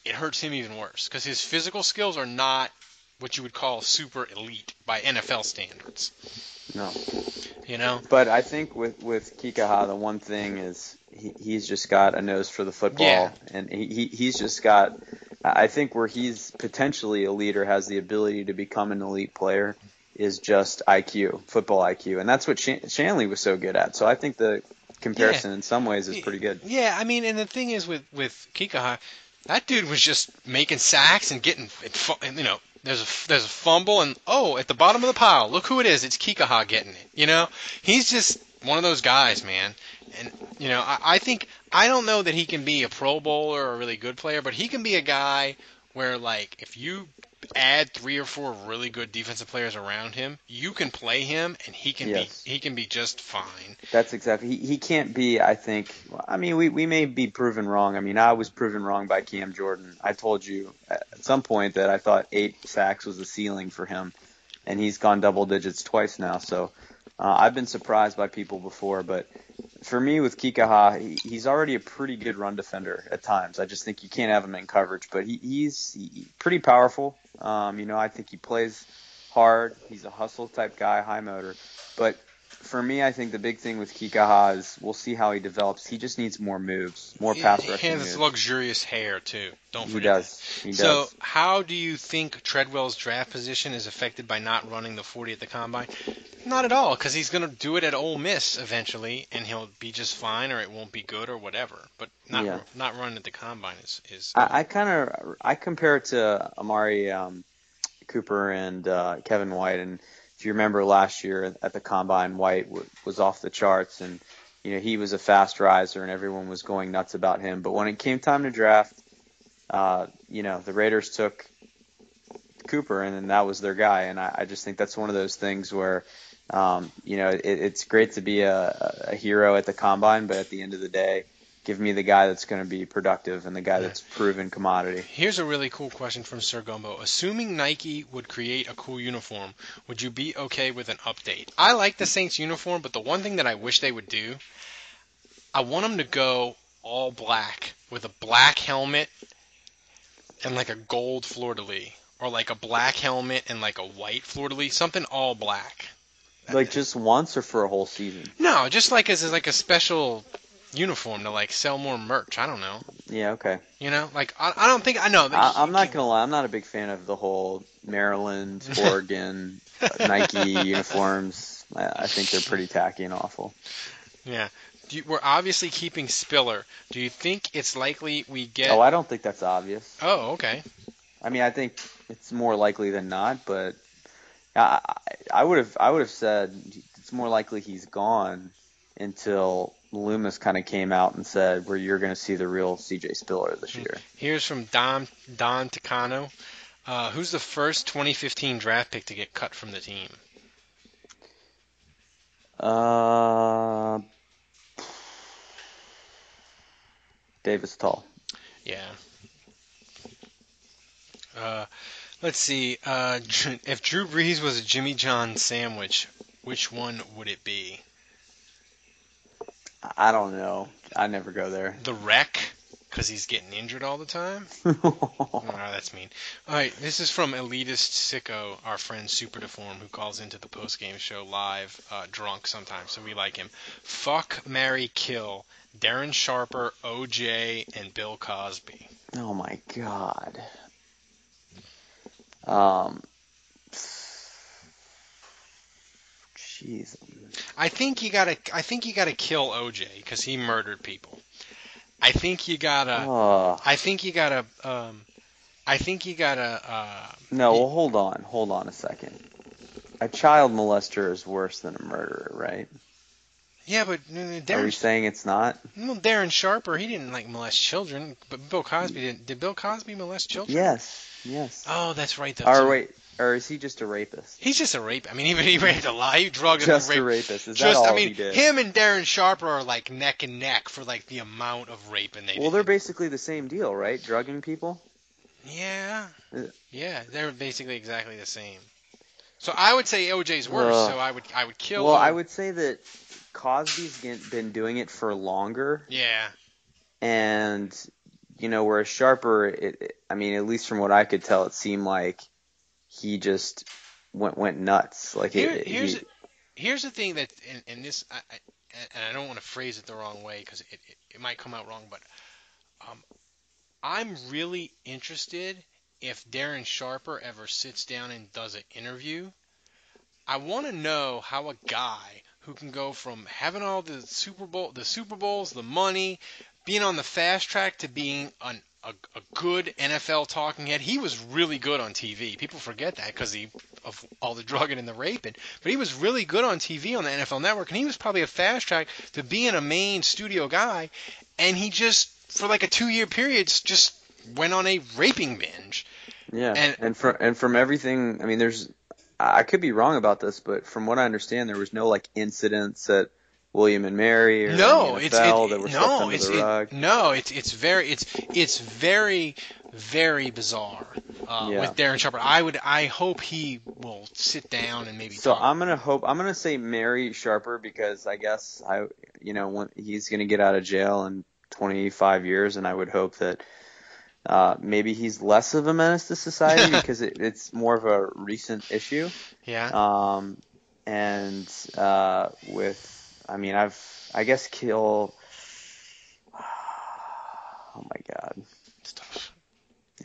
A: it hurts him even worse because his physical skills are not what you would call super elite by NFL standards.
B: No,
A: You know?
B: but I think with with Kikaha, the one thing is he, he's just got a nose for the football,
A: Yeah.
B: and he, he he's just got. I think where he's potentially a leader, has the ability to become an elite player, is just IQ, football IQ, and that's what Shan- Shanle was so good at. So I think the comparison in some ways is pretty good.
A: Yeah, I mean, and the thing is with with Kikaha, that dude was just making sacks and getting, it fu- and, you know, there's a there's a fumble and oh, at the bottom of the pile, look who it is. It's Kikaha getting it. You know, he's just one of those guys, man. And you know, I, I think I don't know that he can be a Pro Bowler or a really good player, but he can be a guy where like if you add three or four really good defensive players around him, you can play him and he can
B: Yes.
A: be he can be just fine.
B: That's exactly. He, he can't be. I think. I mean, we, we may be proven wrong. I mean, I was proven wrong by Cam Jordan. I told you at some point that I thought eight sacks was the ceiling for him, and he's gone double digits twice now. So uh, I've been surprised by people before, but for me with Kikaha, he, he's already a pretty good run defender at times. I just think you can't have him in coverage, but he, he's he, pretty powerful. Um, you know, I think he plays hard. He's a hustle type guy, high motor, but for me, I think the big thing with Kikaha is we'll see how he develops. He just needs more moves, more pass
A: he has
B: moves.
A: luxurious hair too. Don't
B: he does. He
A: So,
B: does.
A: how do you think Treadwell's draft position is affected by not running the 40 at the combine? Not at all, because he's going to do it at Ole Miss eventually, and he'll be just fine, or it won't be good, or whatever. But not
B: Yeah.
A: not running at the combine is is.
B: I, I kind of I compare it to Amari um, Cooper and uh, Kevin White, and if you remember last year at the combine, White w- was off the charts, and you know he was a fast riser, and everyone was going nuts about him. But when it came time to draft, uh, you know the Raiders took Cooper, and then that was their guy, and I, I just think that's one of those things where. Um, you know, it, it's great to be a, a hero at the combine, but at the end of the day, give me the guy that's going to be productive and the guy
A: Yeah.
B: that's proven commodity.
A: Here's a really cool question from Sir Gumbo. Assuming Nike would create a cool uniform, would you be okay with an update? I like the Saints uniform, but the one thing that I wish they would do, I want them to go all black with a black helmet and like a gold fleur de lis, or like a black helmet and like a white fleur de lis, something all black.
B: Like just once or for a whole season?
A: No, just like as like a special uniform to like sell more merch. I don't know.
B: Yeah, okay.
A: You know, like I, I don't think I know.
B: I, I'm not gonna lie. I'm not a big fan of the whole Maryland, Oregon, Nike uniforms. I, I think they're pretty tacky and awful.
A: Yeah. Do you, we're obviously keeping Spiller. Do you think it's likely we get?
B: Oh, I don't think that's obvious.
A: Oh, okay.
B: I mean, I think it's more likely than not, but I would have I would have said it's more likely he's gone until Loomis kind of came out and said where you're going to see the real CJ Spiller this year.
A: Here's from Don Don Tacano. Uh, who's the first 2015 draft pick to get cut from the team?
B: Uh, Davis Tull.
A: Yeah. Uh, let's see. Uh, if Drew Brees was a Jimmy John sandwich, which one would it be?
B: I don't know. I never go there.
A: The wreck, because he's getting injured all the time. Oh, that's mean. All right, this is from Elitist Sicko, our friend Super Deform, who calls into the post game show live, uh, drunk sometimes, so we like him. Fuck, marry, kill. Darren Sharper, OJ, and Bill Cosby.
B: oh my god. Um. Jeez.
A: I think you gotta. I think you gotta kill OJ because he murdered people. I think you gotta.
B: Oh.
A: I think you gotta. Um, I think you gotta. Uh,
B: No, well, hold on. Hold on a second. A child molester is worse than a murderer, right?
A: yeah, but uh,
B: Are we saying it's not?
A: Well, Darren Sharper, he didn't like molest children, but Bill Cosby didn't. Did Bill Cosby molest children?
B: Yes. Yes.
A: Oh, that's right. Though, too.
B: wait, or is he just a rapist?
A: He's just a rapist. I mean, even he, he raped a lot. He drugged
B: Just
A: and
B: a rapist. Is that
A: Just,
B: all
A: I mean,
B: he did?
A: him and Darren Sharper are like neck and neck for like the amount of raping they do
B: Well,
A: did.
B: they're basically the same deal, right? Drugging people.
A: Yeah.
B: Uh,
A: Yeah, they're basically exactly the same. So I would say OJ's worse.
B: Ugh.
A: so I would I would kill.
B: Well,
A: O-
B: I would say that Cosby's been doing it for longer,
A: Yeah.
B: and you know, whereas Sharper, it- I mean, at least from what I could tell, it seemed like he just went went nuts. Like
A: Here,
B: it,
A: here's
B: he,
A: here's the thing that and, and this I, I, and I don't want to phrase it the wrong way because it, it, it might come out wrong, but um, I'm really interested if Darren Sharper ever sits down and does an interview. I want to know how a guy who can go from having all the Super Bowl, the Super Bowls, the money, being on the fast track to being an, a, a good NFL talking head. He was really good on TV. People forget that because he of all the drugging and the raping. But he was really good on TV on the NFL Network, and he was probably a fast track to being a main studio guy. And he just, for like a two-year period, just went on a raping binge.
B: yeah,
A: and-
B: and, from and from everything, I mean, there's I could be wrong about this, but from what I understand, there was no like incidents at William and marry or
A: no, it's it,
B: that were
A: no,
B: under
A: it's
B: the
A: it- no, it's it's very it's it's very very bizarre uh,
B: Yeah.
A: with Darren Sharper. I would I hope he will sit down and maybe
B: So
A: talk.
B: I'm gonna hope I'm gonna say Mary Sharper because I guess I you know when he's gonna get out of jail in 25 years, and I would hope that uh, maybe he's less of a menace to society because it, it's more of a recent issue.
A: yeah.
B: Um, and uh, with I mean I've I guess kill. Oh my god,
A: It's tough.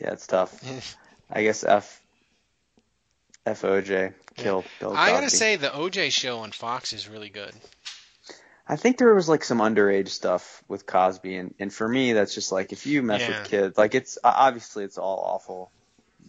B: yeah, it's tough. I guess F FOJ kill Bill
A: I gotta say the OJ show on Fox is really good.
B: I think there was like some underage stuff with Cosby, and, and for me, that's just like if you mess
A: Yeah.
B: with kids, like it's obviously it's all awful,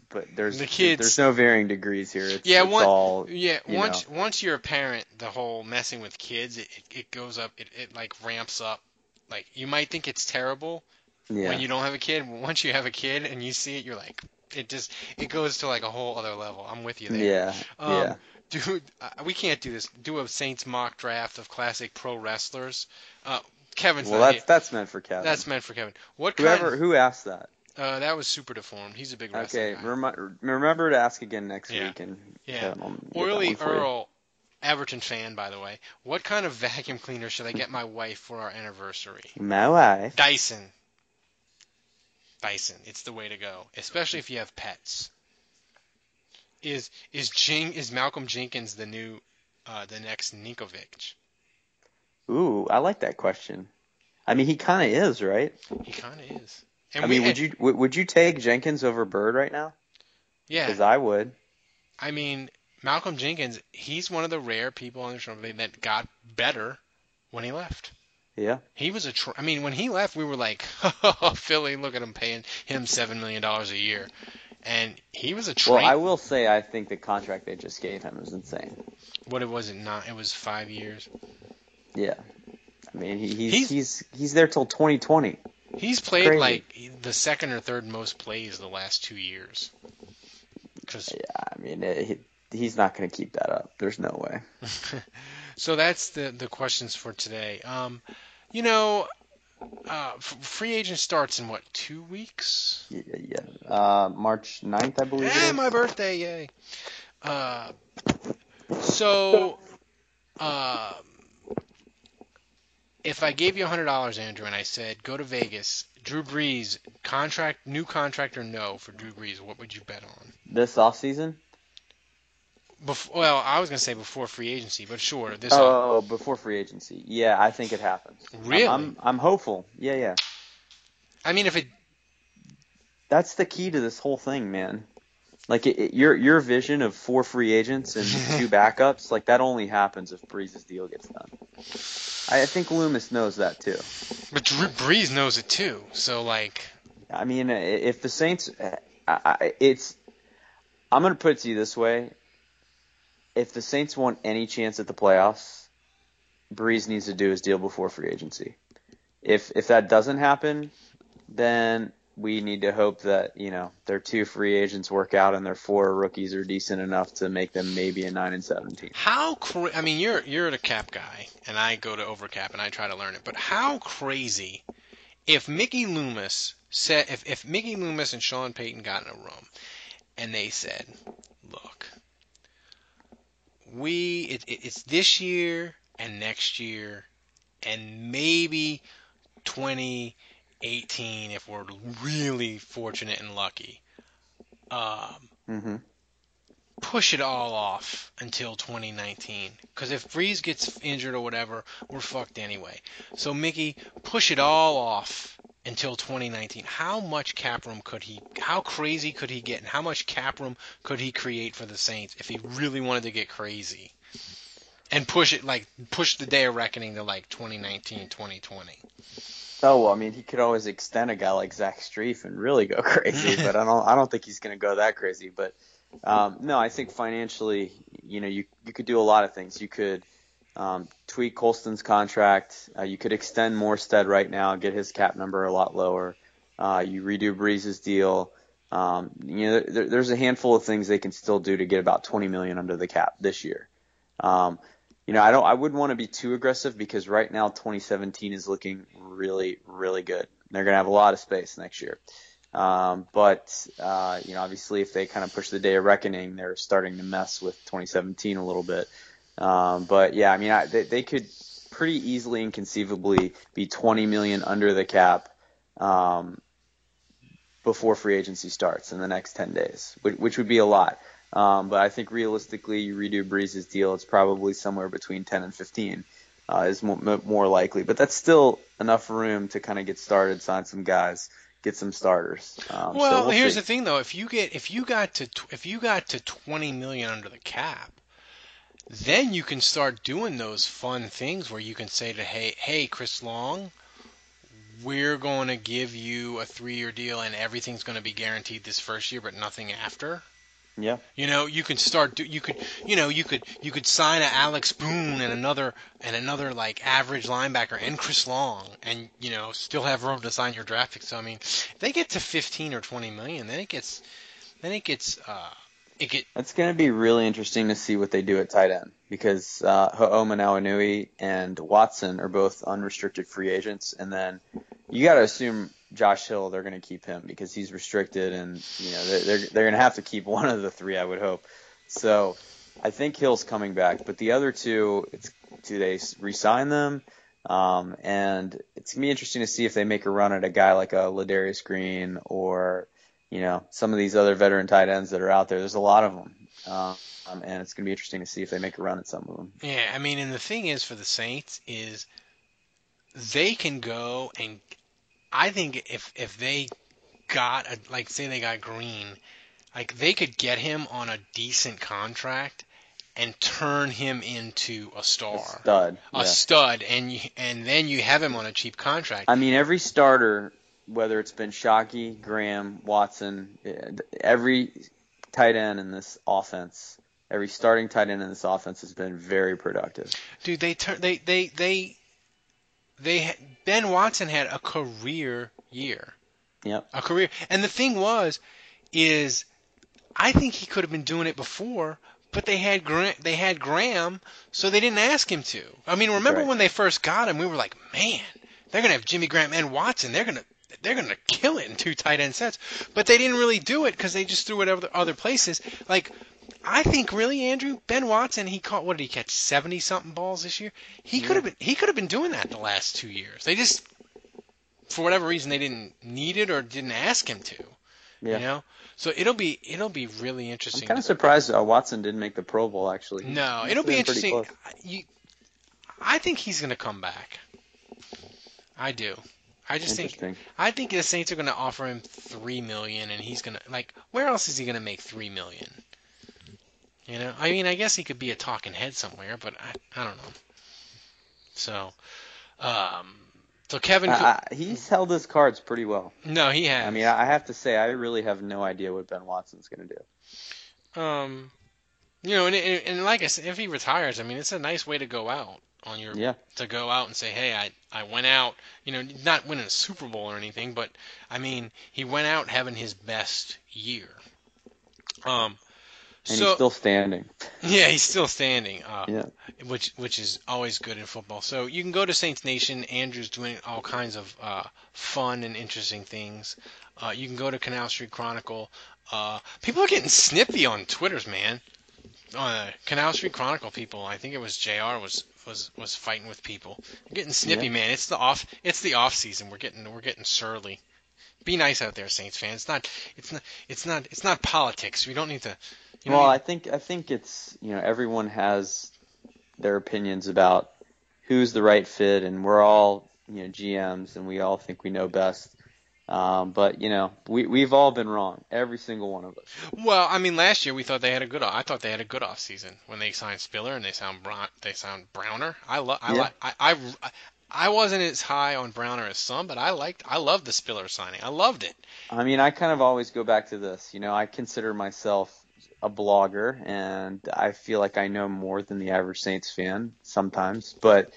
B: but there's
A: The kids-
B: there's no varying degrees here. It's,
A: Yeah,
B: it's
A: one-
B: all
A: Yeah, once once you're a parent, the whole messing with kids, it, it, goes up, it, it like ramps up. Like you might think it's terrible
B: yeah.
A: when you don't have a kid, once you have a kid and you see it, you're like, it just it goes to like a whole other level. I'm with you there.
B: yeah,
A: Um,
B: yeah.
A: Dude, uh, we can't do this. Do a Saints mock draft of classic pro wrestlers. Uh, Kevin's
B: Well, that's that's meant for. Kevin.
A: That's meant for Kevin. What
B: Whoever
A: kind?
B: who asked that.
A: Uh, that was super deformed. He's a big wrestling
B: Okay, remember to ask again next
A: Yeah.
B: week, and
A: Yeah.
B: Kevin will get
A: Oily
B: you.
A: Earl, Everton fan, by the way. What kind of vacuum cleaner should I get my wife for our anniversary?
B: My wife.
A: Dyson. Dyson. It's the way to go, especially if you have pets. Is is Jing is Malcolm Jenkins the new uh, the next Ninkovich?
B: Ooh, I like that question. I mean, he kind of is, right?
A: He kind of is. And
B: I
A: we-
B: mean, would you would, you take Jenkins over Byrd right now?
A: Yeah.
B: Because I would.
A: I mean, Malcolm Jenkins. He's one of the rare people on the show that got better when he left.
B: Yeah.
A: He was a. Tr- I mean, when he left, we were like, Philly, look at him paying him seven million dollars a year, and he was a
B: Well. I will say I think the contract they just gave him is insane.
A: what it was it not? It was five years.
B: Yeah. I mean, he, he's,
A: He's-
B: he's he's there till 2020.
A: He's played
B: Crazy.
A: like the second or third most plays the last two years. 'Cause-
B: Yeah, I mean, it, he, he's not going to keep that up. There's no way.
A: so that's the the questions for today. Um, you know, uh, f- free agent starts in what two weeks?
B: Yeah, yeah. Uh, March 9th, I believe. it
A: Yeah, my birthday, yay. Uh, so, uh, if I gave you a hundred dollars, Andrew, and I said go to Vegas, Drew Brees contract, new contract or no for Drew Brees, what would you bet on?
B: This off season?
A: Before, well, I was gonna say before free agency, but sure, this. Oh, off-
B: oh, oh, before free agency. Yeah, I think it happens. I'm-
A: Really?
B: I'm, I'm hopeful. Yeah, yeah.
A: I mean, if it,
B: That's the key to this whole thing, man. Like it, it- your your vision of four free agents and two backups, like that only happens if Brees's deal gets done. I, I think Loomis knows that too.
A: but Drew Brees knows it too. So like,
B: I mean, if the Saints, I, I, it's, I'm gonna put it to you this way: if the Saints want any chance at the playoffs, Brees needs to do his deal before free agency. If if that doesn't happen, then we need to hope that you know their two free agents work out and their four rookies are decent enough to make them maybe a nine and seventeen.
A: how cra- I mean, you're you're the cap guy, and I go to overcap and I try to learn it. But how crazy if Mickey Loomis said if if Mickey Loomis and Sean Payton got in a room and they said, "Look, we it, it, it's this year and next year and maybe 2018 if we're really fortunate and lucky." Um,
B: Mm-hmm.
A: push it all off until 2019. Because if Brees gets injured or whatever, we're fucked anyway. So Mickey, push it all off until 2019. How much cap room could he? How crazy could he get? And how much cap room could he create for the Saints if he really wanted to get crazy? And push it like push the day of reckoning to like 2019, 2020.
B: Oh well, I mean, he could always extend a guy like Zach Strief and really go crazy, but I don't. I don't think he's going to go that crazy. But um, no, I think financially, you know, you you could do a lot of things. You could um, tweak Colston's contract. Uh, you could extend Morstead right now, get his cap number a lot lower. Uh, you redo Brees's deal. Um, you know, there, there's a handful of things they can still do to get about 20 million under the cap this year. Um, you know, I don't. I wouldn't want to be too aggressive because right now 2017 is looking really, really good. They're going to have a lot of space next year. Um, but uh, you know, obviously, if they kind of push the day of reckoning, they're starting to mess with 2017 a little bit. Um, but yeah, I mean, I, they, they could pretty easily and conceivably be 20 million under the cap um, before free agency starts in the next 10 days, which, which would be a lot. Um, but I think realistically, you redo Brees's deal, it's probably somewhere between 10 and 15 uh, is more, more likely. But that's still enough room to kind of get started, sign some guys, get some starters. Um, so
A: well,
B: we'll
A: here's
B: see.
A: the thing though. If you get if you got to if you got to 20 million under the cap, then you can start doing those fun things where you can say to hey hey Chris Long, we're going to give you a three-year deal and everything's going to be guaranteed this first year, but nothing after.
B: Yeah.
A: You know, you can start. Do, you could, you know, you could, you could sign a Alex Boone and another and another like average linebacker and Chris Long, and you know, still have room to sign your draft picks. So I mean, if they get to 15 or 20 million, then it gets, then it gets, uh, it get.
B: It's going to be really interesting to see what they do at tight end because uh, Hoomanawanui and Watson are both unrestricted free agents, and then you got to assume Josh Hill they're going to keep him because he's restricted, and you know they're they're, they're going to have to keep one of the three, I would hope. So I think Hill's coming back, but the other two, it's do they resign them? Um, and it's gonna be interesting to see if they make a run at a guy like a Ladarius Green or you know some of these other veteran tight ends that are out there. There's a lot of them, um, and it's gonna be interesting to see if they make a run at some of them.
A: Yeah, I mean, and the thing is for the Saints is they can go and I think if if they got a, like say they got Green, like they could get him on a decent contract and turn him into a star,
B: A stud.
A: a
B: yeah.
A: stud, and you, and then you have him on a cheap contract.
B: I mean, every starter, whether it's been Shockey, Graham, Watson, eh, every tight end in this offense, every starting tight end in this offense has been very productive.
A: Dude, they turn they they they they Ben Watson had a career year.
B: Yep.
A: a career. And the thing was, is I think he could have been doing it before, but they had Gra- they had Graham, so they didn't ask him to. I mean, remember
B: right.
A: when they first got him? We were like, man, they're gonna have Jimmy Graham and Watson. They're gonna they're gonna kill it in two tight end sets. But they didn't really do it because they just threw it other other places. Like. I think really, Andrew Ben Watson. He caught what did he catch? Seventy something balls this year. He could have been. He could have been doing that the last two years. They just, for whatever reason, they didn't need it or didn't ask him to.
B: Yeah.
A: You know, so it'll be it'll be really interesting.
B: I'm kind of surprised uh, Watson didn't make the Pro Bowl. Actually.
A: No,
B: must
A: it'll be interesting. You, I think he's going to come back. I do. I just think I think the Saints are going to offer him three million, and he's going to like. Where else is he going to make three million? You know, I mean, I guess he could be a talking head somewhere, but I, I don't know. So, um, so Kevin,
B: I, I, he's held his cards pretty well.
A: no, he has.
B: I mean, I I have to say, I really have no idea what Ben Watson's going to do.
A: Um, you know, and, and, and like I said, if he retires, I mean, it's a nice way to go out on your
B: Yeah.
A: to go out and say, hey, I I went out. You know, not winning a Super Bowl or anything, but I mean, he went out having his best year. Um,
B: And
A: so
B: he's still standing.
A: yeah, he's still standing. Uh,
B: Yeah.
A: which which is always good in football. So you can go to Saints Nation. Andrew's doing all kinds of uh, fun and interesting things. Uh, you can go to Canal Street Chronicle. Uh, people are getting snippy on Twitters, man. Uh, Canal Street Chronicle people. I think it was Jr. was was was fighting with people. They're getting snippy,
B: Yeah.
A: man. It's the off. It's the off season. We're getting we're getting surly. Be nice out there, Saints fans. It's not. It's not. It's not. It's not politics. We don't need to. You know,
B: well,
A: you-
B: I think I think it's you know everyone has their opinions about who's the right fit, and we're all you know GMs, and we all think we know best. Um, but you know we we've all been wrong, every single one of us.
A: Well, I mean, last year we thought they had a good. I thought they had a good off season when they signed Spiller and they sound Brown, they sound Browner. I love. I,
B: Yeah.
A: li- I, I I wasn't as high on Browner as some, but I liked. I loved the Spiller signing. I loved it.
B: I mean, I kind of always go back to this. You know, I consider myself a blogger, and I feel like I know more than the average Saints fan sometimes. But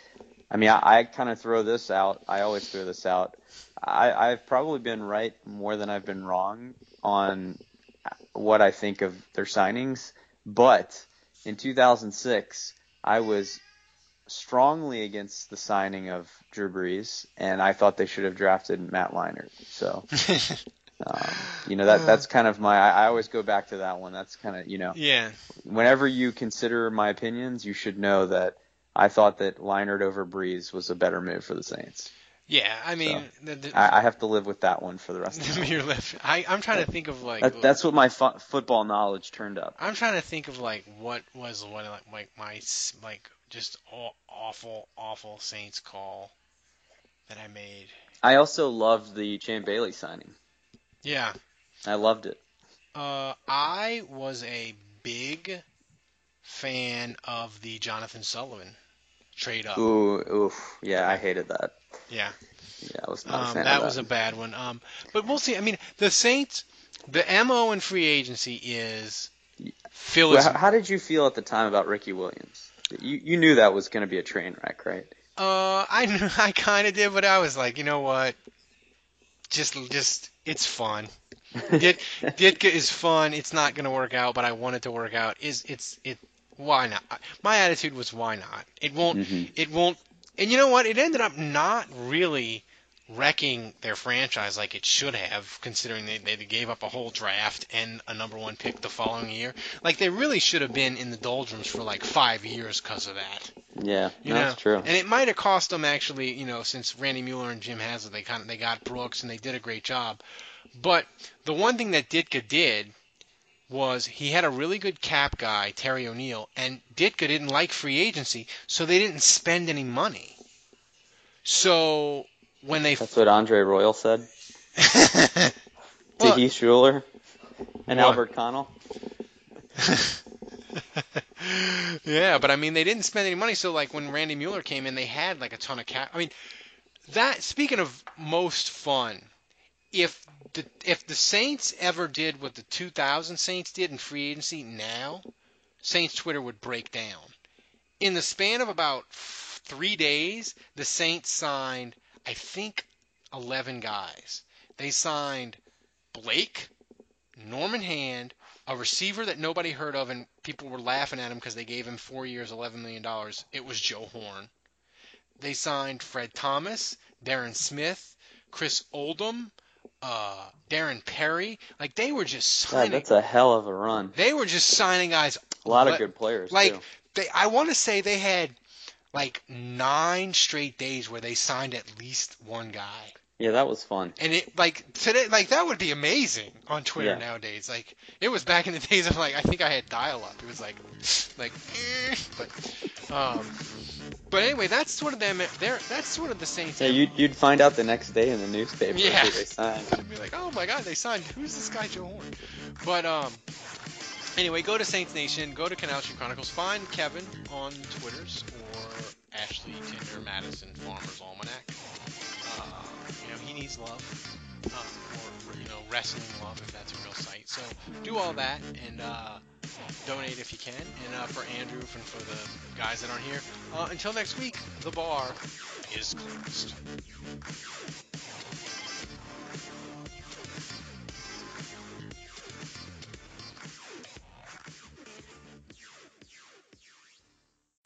B: I mean, I, I kind of throw this out. I always throw this out. I, I've probably been right more than I've been wrong on what I think of their signings. But in 2006, I was strongly against the signing of Drew Brees, and I thought they should have drafted Matt Leinart. So. Um, you know that that's kind of my. I, I always go back to that one. That's kind of you know.
A: yeah.
B: Whenever you consider my opinions, you should know that I thought that Leinart over Brees was a better move for the Saints.
A: Yeah. I mean, the, the,
B: I, I have to live with that one for the rest of the
A: your left. I I'm trying to think of like.
B: that, That's what my fu- football knowledge turned up.
A: I'm trying to think of like what was what like like my like just aw- awful awful Saints call that I made.
B: I also loved the Champ Bailey signing.
A: Yeah.
B: I loved it.
A: Uh, I was a big fan of the Jonathan Sullivan trade up.
B: Ooh, oof. Yeah, I hated that.
A: Yeah.
B: Yeah, I was not a
A: Um,
B: fan
A: that
B: of that.
A: was a bad one. Um, but we'll see. I mean, the Saints, the mo in free agency is fill
B: Well, how, how did you feel at the time about Ricky Williams? You you knew that was going to be a train wreck, right?
A: Uh, I knew, I kind of did, but I was like, you know what? Just, just, it's fun. Dit, Ditka is fun. It's not gonna work out, but I want it to work out. Is it's it? Why not? My attitude was why not? It won't.
B: Mhm.
A: It won't. And you know what? It ended up not really wrecking their franchise like it should have, considering they, they gave up a whole draft and a number one pick the following year. Like they really should have been in the doldrums for like five years because of that.
B: Yeah,
A: You
B: no,
A: know,
B: that's true.
A: And it might have cost them actually, you know, since Randy Mueller and Jim Haslett, they kind of they got Brooks and they did a great job. But the one thing that Ditka did was he had a really good cap guy, Terry O'Neill, and Ditka didn't like free agency, so they didn't spend any money. So when they
B: That's what Andre Royal said to
A: Well-
B: Heath Shuler and
A: What?
B: Albert Connell.
A: yeah, but I mean, they didn't spend any money. So like when Randy Mueller came in, they had like a ton of cap. I mean, that speaking of most fun, if the if the Saints ever did what the 2000 Saints did in free agency now, Saints Twitter would break down. In the span of about f- three days, the Saints signed, I think, 11 guys. They signed Blake, Norman Hand, a receiver that nobody heard of, and people were laughing at him because they gave him four years, $11 million. It was Joe Horn. They signed Fred Thomas, Darren Smith, Chris Oldham, uh, Darren Perry. Like they were just
B: God,
A: signing.
B: that's a hell of a run.
A: they were just signing guys.
B: A lot of good players
A: Like
B: too.
A: they, I want to say they had like nine straight days where they signed at least one guy.
B: Yeah, that was fun.
A: And it like today, like that would be amazing on Twitter
B: Yeah.
A: nowadays. Like it was back in the days of like I think I had dial up. It was like, like, eh, but, um, but anyway, that's sort of them. There, that's sort of the Saints.
B: Yeah, you'd, you'd find out the next day in the newspaper
A: Yeah.
B: they signed.
A: I'd be like, oh my god, they signed. Who's this guy, Joe Horn? But um, anyway, go to Saints Nation, go to Canal Street Chronicles, find Kevin on Twitters Ashley Tinder Madison Farmers Almanac. Uh, you know, he needs love, uh, or you know, wrestling love if that's a real site. So do all that and uh, donate if you can. And uh, for Andrew and for the guys that aren't here, uh, until next week, the bar is closed.